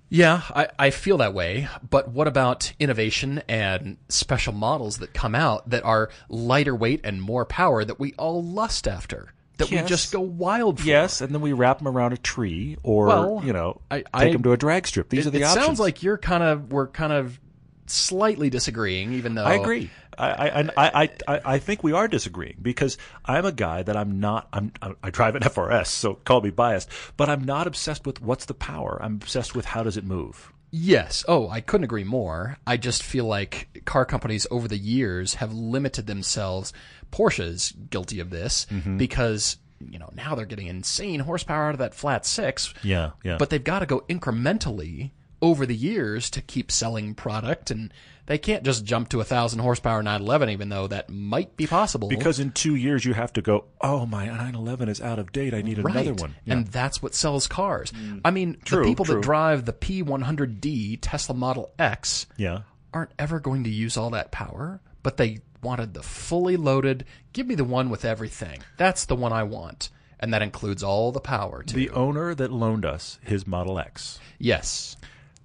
[SPEAKER 3] Yeah, I, I feel that way. But what about innovation and special models that come out that are lighter weight and more power that we all lust after? That
[SPEAKER 1] Yes.
[SPEAKER 3] we just go wild for?
[SPEAKER 1] Yes, and then we wrap them around a tree, or
[SPEAKER 3] Well,
[SPEAKER 1] you know,
[SPEAKER 3] I-
[SPEAKER 1] take them to a drag strip. These
[SPEAKER 3] It,
[SPEAKER 1] are the
[SPEAKER 3] it
[SPEAKER 1] options.
[SPEAKER 3] sounds like you're kind of we're kind of slightly disagreeing, even though
[SPEAKER 1] I agree. I, I, I, I, I- I think we are disagreeing because I'm a guy that I'm not. I'm, I drive an FRS, so call me biased, but I'm not obsessed with what's the power. I'm obsessed with how does it move.
[SPEAKER 3] Yes. Oh, I couldn't agree more. I just feel like car companies over the years have limited themselves. Porsche's guilty of this
[SPEAKER 1] Mm-hmm.
[SPEAKER 3] because you know now they're getting insane horsepower out of that flat six.
[SPEAKER 1] Yeah, yeah.
[SPEAKER 3] But they've got to go incrementally over the years to keep selling product, and they can't just jump to a thousand horsepower 911, even though that might be possible.
[SPEAKER 1] because in two years you have to go. Oh, my 911 is out of date. I need another
[SPEAKER 3] Right.
[SPEAKER 1] one.
[SPEAKER 3] And that's what sells cars. Mm. I mean,
[SPEAKER 1] True,
[SPEAKER 3] the people
[SPEAKER 1] true.
[SPEAKER 3] that drive the P100D Tesla Model X
[SPEAKER 1] Yeah.
[SPEAKER 3] aren't ever going to use all that power, but they wanted the fully loaded, give me the one with everything. That's the one I want. And that includes all the power too.
[SPEAKER 1] The owner that loaned us his Model X.
[SPEAKER 3] yes.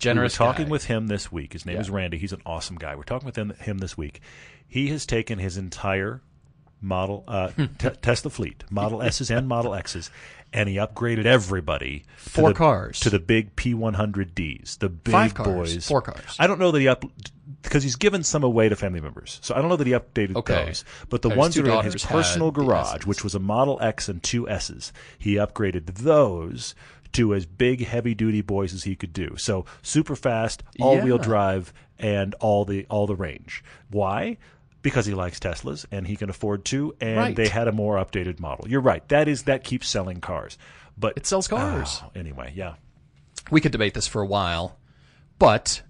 [SPEAKER 1] We were talking
[SPEAKER 3] guy.
[SPEAKER 1] with him this week. His name
[SPEAKER 3] Yeah.
[SPEAKER 1] is Randy. He's an awesome guy. We're talking with him, him this week. He has taken his entire model uh, te- Tesla fleet, Model S's and Model X's, and he upgraded everybody to
[SPEAKER 3] Four
[SPEAKER 1] the-
[SPEAKER 3] cars.
[SPEAKER 1] to the big P100Ds, the big
[SPEAKER 3] Five cars.
[SPEAKER 1] boys.
[SPEAKER 3] Four cars.
[SPEAKER 1] I don't know that he up because he's given some away to family members, so I don't know that he updated
[SPEAKER 3] Okay.
[SPEAKER 1] those. But the ones that are in his personal garage, which was a Model X and two S's, he upgraded those to as big heavy duty boys as he could do. So super fast, all wheel
[SPEAKER 3] Yeah.
[SPEAKER 1] drive, and all the all the range. Why? Because he likes Teslas and he can afford to, and
[SPEAKER 3] Right.
[SPEAKER 1] they had a more updated model. You're right. That is that keeps selling cars, but
[SPEAKER 3] It sells cars.
[SPEAKER 1] Oh, anyway, yeah.
[SPEAKER 3] we could debate this for a while, but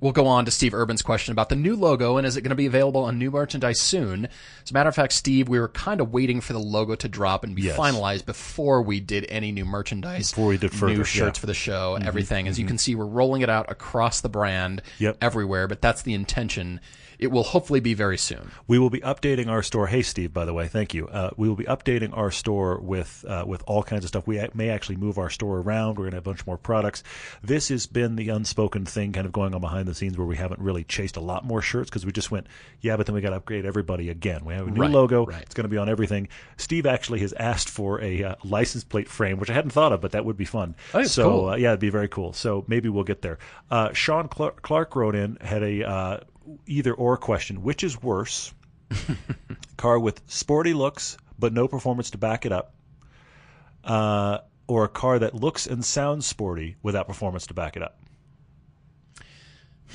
[SPEAKER 3] we'll go on to Steve Urban's question about the new logo and is it going to be available on new merchandise soon? As a matter of fact, Steve, we were kind of waiting for the logo to drop and be
[SPEAKER 1] Yes.
[SPEAKER 3] finalized before we did any new merchandise,
[SPEAKER 1] Before we did further,
[SPEAKER 3] new
[SPEAKER 1] yeah.
[SPEAKER 3] shirts for the show, and everything. As you mm-hmm. can see, we're rolling it out across the brand,
[SPEAKER 1] Yep.
[SPEAKER 3] everywhere. But that's the intention. It will hopefully be very soon.
[SPEAKER 1] We will be updating our store. Hey, Steve, by the way, thank you. Uh, we will be updating our store with uh, with all kinds of stuff. We may actually move our store around. We're going to have a bunch more products. This has been the unspoken thing kind of going on behind the scenes where we haven't really chased a lot more shirts because we just went, yeah, but then we got to upgrade everybody again. We have a new
[SPEAKER 3] Right,
[SPEAKER 1] logo.
[SPEAKER 3] right.
[SPEAKER 1] It's going to be on everything. Steve actually has asked for a uh, license plate frame, which I hadn't thought of, but that would be fun.
[SPEAKER 3] Oh,
[SPEAKER 1] so
[SPEAKER 3] cool.
[SPEAKER 1] uh, yeah, it'd be very cool. So maybe we'll get there. Uh, Sean Clark, Clark wrote in had a uh, either or question: which is worse, car with sporty looks but no performance to back it up, uh, or a car that looks and sounds sporty without performance to back it up?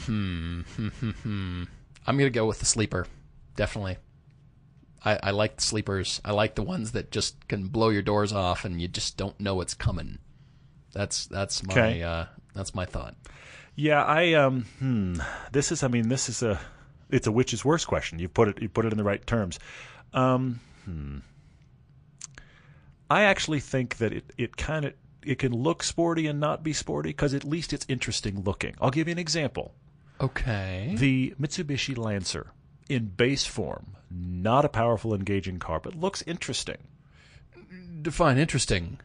[SPEAKER 1] Hmm. Hmm. Hmm.
[SPEAKER 3] I'm going to go with the sleeper. Definitely. I, I like the sleepers. I like the ones that just can blow your doors off and you just don't know it's coming. That's that's my
[SPEAKER 1] Okay.
[SPEAKER 3] uh, that's my thought.
[SPEAKER 1] Yeah, I um, hmm. This is, I mean, this is a, it's a which is worse question. You put it, you put it in the right terms. Um, hmm. I actually think that it, it kind of, it can look sporty and not be sporty because at least it's interesting looking. I'll give you an example.
[SPEAKER 3] Okay.
[SPEAKER 1] The Mitsubishi Lancer in base form, not a powerful, engaging car, but looks interesting
[SPEAKER 3] Define interesting.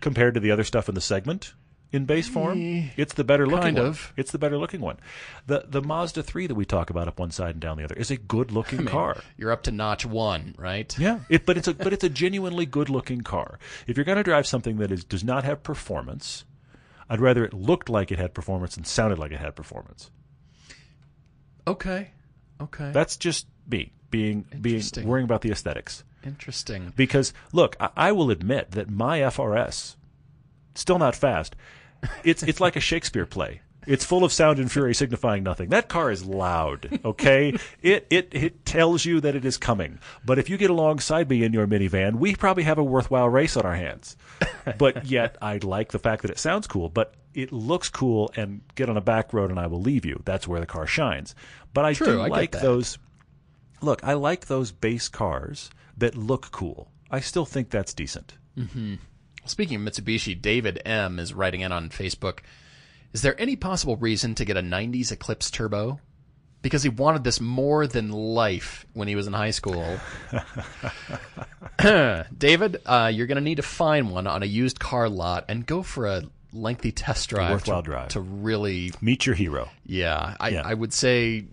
[SPEAKER 1] compared to the other stuff in the segment. In base form, eh, it's the better looking
[SPEAKER 3] kind
[SPEAKER 1] one.
[SPEAKER 3] of.
[SPEAKER 1] It's the better looking one. The the Mazda 3 that we talk about up one side and down the other is a good looking car.
[SPEAKER 3] You're up to notch one, right?
[SPEAKER 1] Yeah, it, but it's a but it's a genuinely good looking car. If you're going to drive something that is does not have performance, I'd rather it looked like it had performance and sounded like it had performance.
[SPEAKER 3] Okay. Okay.
[SPEAKER 1] That's just me being being worrying about the aesthetics.
[SPEAKER 3] interesting.
[SPEAKER 1] Because look, I, I will admit that my FRS, still not fast. It's it's like a Shakespeare play. It's full of sound and fury signifying nothing. That car is loud, okay? it, it it tells you that it is coming. But if you get alongside me in your minivan, we probably have a worthwhile race on our hands. But yet I like the fact that it sounds cool, but it looks cool and get on a back road and I will leave you. That's where the car shines. But I
[SPEAKER 3] True,
[SPEAKER 1] do
[SPEAKER 3] I
[SPEAKER 1] like those Look, I like those base cars that look cool. I still think that's decent. Mm-hmm.
[SPEAKER 3] Speaking of Mitsubishi, David M is writing in on Facebook. Is there any possible reason to get a 90s Eclipse Turbo? Because he wanted this more than life when he was in high school. David, uh, you're going to need to find one on a used car lot and go for a lengthy test drive.
[SPEAKER 1] worthwhile
[SPEAKER 3] to,
[SPEAKER 1] drive.
[SPEAKER 3] To really,
[SPEAKER 1] Meet your hero.
[SPEAKER 3] yeah, I,
[SPEAKER 1] Yeah.
[SPEAKER 3] I would say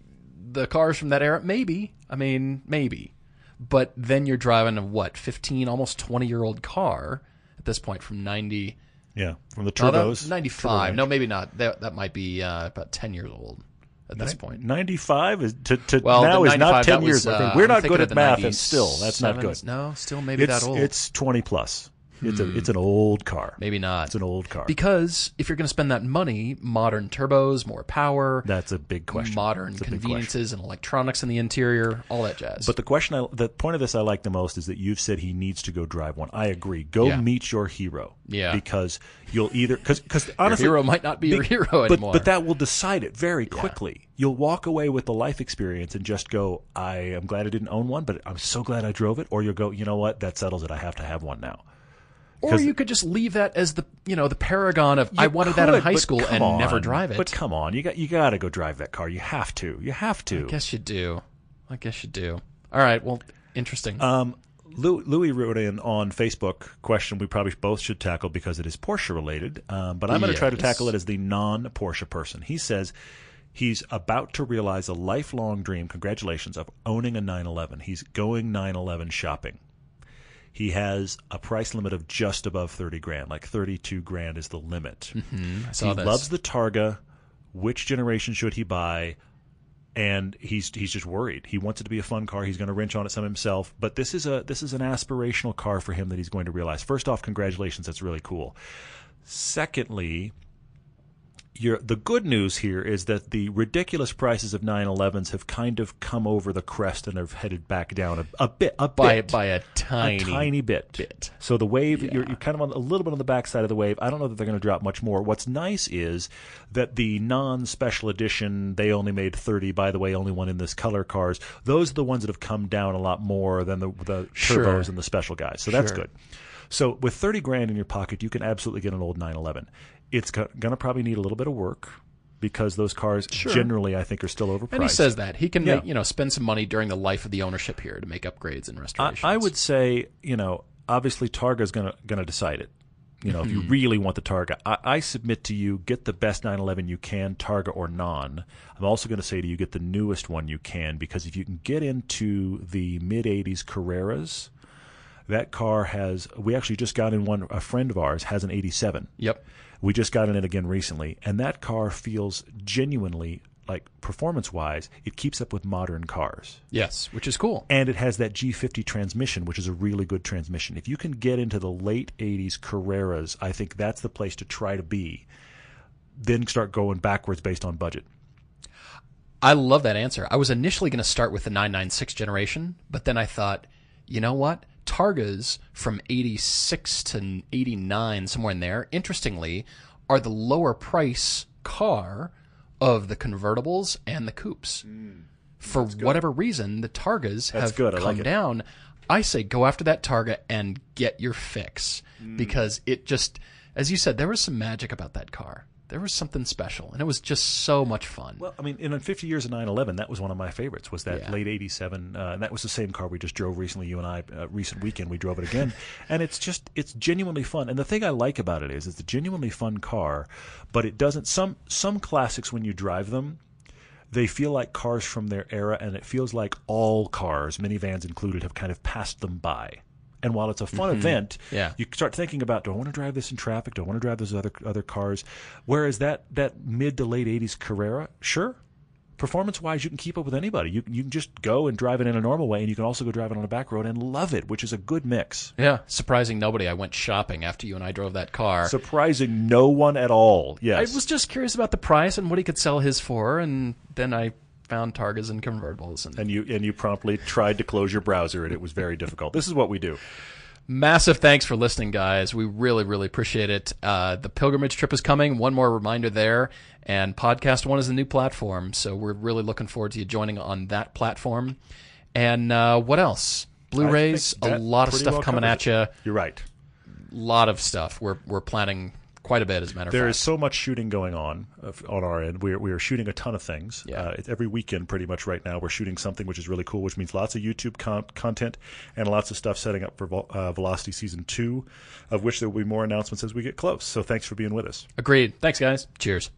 [SPEAKER 3] the cars from that era, maybe. I mean, maybe. But then you're driving a, what, 15, almost 20 year old car at this point from 90.
[SPEAKER 1] Yeah, from the
[SPEAKER 3] No,
[SPEAKER 1] turbos.
[SPEAKER 3] 95. No, maybe not. That, that might be uh, about 10 years old at this point.
[SPEAKER 1] 95 is to, to
[SPEAKER 3] Well,
[SPEAKER 1] now is not 10 years.
[SPEAKER 3] was, uh,
[SPEAKER 1] we're not good at math, and still, that's not good.
[SPEAKER 3] No, still maybe
[SPEAKER 1] It's
[SPEAKER 3] that old.
[SPEAKER 1] it's 20 plus. It's a it's hmm. an old car.
[SPEAKER 3] maybe not.
[SPEAKER 1] It's an old car.
[SPEAKER 3] Because if you're going to spend that money, modern turbos, more power,
[SPEAKER 1] That's a big question.
[SPEAKER 3] modern
[SPEAKER 1] It's a big question.
[SPEAKER 3] conveniences and electronics in the interior, all that jazz.
[SPEAKER 1] But the question, I, the point of this I like the most is that you've said he needs to go drive one. I agree. Go
[SPEAKER 3] Yeah.
[SPEAKER 1] meet your hero.
[SPEAKER 3] Yeah.
[SPEAKER 1] Because you'll either because because honestly,
[SPEAKER 3] hero might not be your hero
[SPEAKER 1] but,
[SPEAKER 3] anymore.
[SPEAKER 1] But that will decide it very quickly. You'll walk away with the life experience and just go, I am glad I didn't own one, but I'm so glad I drove it. Or you'll go, you know what, that settles it. I have to have one now.
[SPEAKER 3] Or you could just leave that as the you know the paragon of I wanted that in high school and never drive it.
[SPEAKER 1] But come on, you got you got to go drive that car. You have to. You have to.
[SPEAKER 3] I guess you do. I guess you do. All right. Well, interesting.
[SPEAKER 1] Um, Lou- Louis wrote in on Facebook question we probably both should tackle because it is Porsche related. Um, but I'm going to try to tackle it as the non Porsche person. He says he's about to realize a lifelong dream. Congratulations of owning a 911. He's going 911 shopping. He has a price limit of just above 30 grand, like 32 grand is the limit. Mm-hmm.
[SPEAKER 3] I saw
[SPEAKER 1] he
[SPEAKER 3] this.
[SPEAKER 1] loves the Targa. Which generation should he buy? And he's he's just worried. He wants it to be a fun car. He's going to wrench on it some himself. But this is a this is an aspirational car for him that he's going to realize. First off, congratulations. That's really cool. Secondly, your the good news here is that the ridiculous prices of 911s have kind of come over the crest and have headed back down a, a bit a
[SPEAKER 3] by
[SPEAKER 1] bit
[SPEAKER 3] by a tiny
[SPEAKER 1] a tiny bit.
[SPEAKER 3] bit.
[SPEAKER 1] So the wave, you're, you're kind of on a little bit on the backside of the wave. I don't know that they're going to drop much more. What's nice is that the non-special edition, they only made 30. By the way, only one in this color cars. Those are the ones that have come down a lot more than the the turbos
[SPEAKER 3] Sure.
[SPEAKER 1] and the special guys. So that's
[SPEAKER 3] Sure.
[SPEAKER 1] good. So with 30 grand in your pocket, you can absolutely get an old 911. It's going to probably need a little bit of work because those cars generally, I think, are still overpriced.
[SPEAKER 3] And he says that he can
[SPEAKER 1] Yeah.
[SPEAKER 3] make, you know spend some money during the life of the ownership here to make upgrades and
[SPEAKER 1] I,
[SPEAKER 3] restorations.
[SPEAKER 1] I would say, you know, obviously going to going to decide it. You know, if you mm-hmm. really want the Targa, I, I submit to you, get the best 911 you can, Targa or non. I'm also going to say to you, get the newest one you can, because if you can get into the mid 80s Carreras, that car has. We actually just got in one. A friend of ours has an 87.
[SPEAKER 3] Yep.
[SPEAKER 1] We just got in it again recently, and that car feels genuinely like performance wise, it keeps up with modern cars
[SPEAKER 3] Yes, which is cool.
[SPEAKER 1] and it has that G50 transmission, which is a really good transmission. If you can get into the late 80s Carreras, I think that's the place to try to be. Then start going backwards based on budget.
[SPEAKER 3] I love that answer. I was initially going to start with the 996 generation, but then I thought, you know what? Targas from 86 to 89, somewhere in there, interestingly, are the lower price car of the convertibles and the coupes. For whatever reason, the Targas have
[SPEAKER 1] good.
[SPEAKER 3] Come
[SPEAKER 1] like
[SPEAKER 3] down. I say go after that Targa and get your fix
[SPEAKER 1] Mm.
[SPEAKER 3] because it just, as you said, there was some magic about that car. There was something special, and it was just so much fun.
[SPEAKER 1] Well, I mean, in 50 years of 911, that was one of my favorites. Was that
[SPEAKER 3] Yeah.
[SPEAKER 1] late 87? Uh, and that was the same car we just drove recently. You and I, uh, recent weekend, we drove it again, and it's just it's genuinely fun. And the thing I like about it is it's a genuinely fun car, but it doesn't. Some some classics when you drive them, they feel like cars from their era, and it feels like all cars, minivans included, have kind of passed them by. And while it's a fun mm-hmm. event,
[SPEAKER 3] Yeah.
[SPEAKER 1] you start thinking about, do I want to drive this in traffic? Do I want to drive those other other cars? Whereas that that mid to late '80s Carrera, sure, performance wise, you can keep up with anybody. You you can just go and drive it in a normal way, and you can also go drive it on a back road and love it, which is a good mix.
[SPEAKER 3] Yeah, surprising nobody. I went shopping after you and I drove that car.
[SPEAKER 1] Surprising no one at all. Yes, I
[SPEAKER 3] was just curious about the price and what he could sell his for, and then I found Targas and convertibles. And
[SPEAKER 1] and you and you promptly tried to close your browser, and it was very difficult. This is what we do.
[SPEAKER 3] massive thanks for listening, guys. We really, really appreciate it. Uh, the pilgrimage trip is coming. One more reminder there. And Podcast One is a new platform, so we're really looking forward to you joining on that platform. And uh, what else? Blu-rays, a lot of stuff
[SPEAKER 1] well
[SPEAKER 3] coming at you.
[SPEAKER 1] You're right.
[SPEAKER 3] A lot of stuff. We're we're planning quite a bit, as a matter of fact.
[SPEAKER 1] is so much shooting going on uh, on our end. We're, we are shooting a ton of things.
[SPEAKER 3] Yeah.
[SPEAKER 1] Uh, every weekend, pretty much right now, we're shooting something which is really cool, which means lots of YouTube con- content and lots of stuff setting up for Vel- uh, Velocity Season 2, of which there will be more announcements as we get close. So thanks for being with us.
[SPEAKER 3] Agreed. Thanks, guys. Cheers.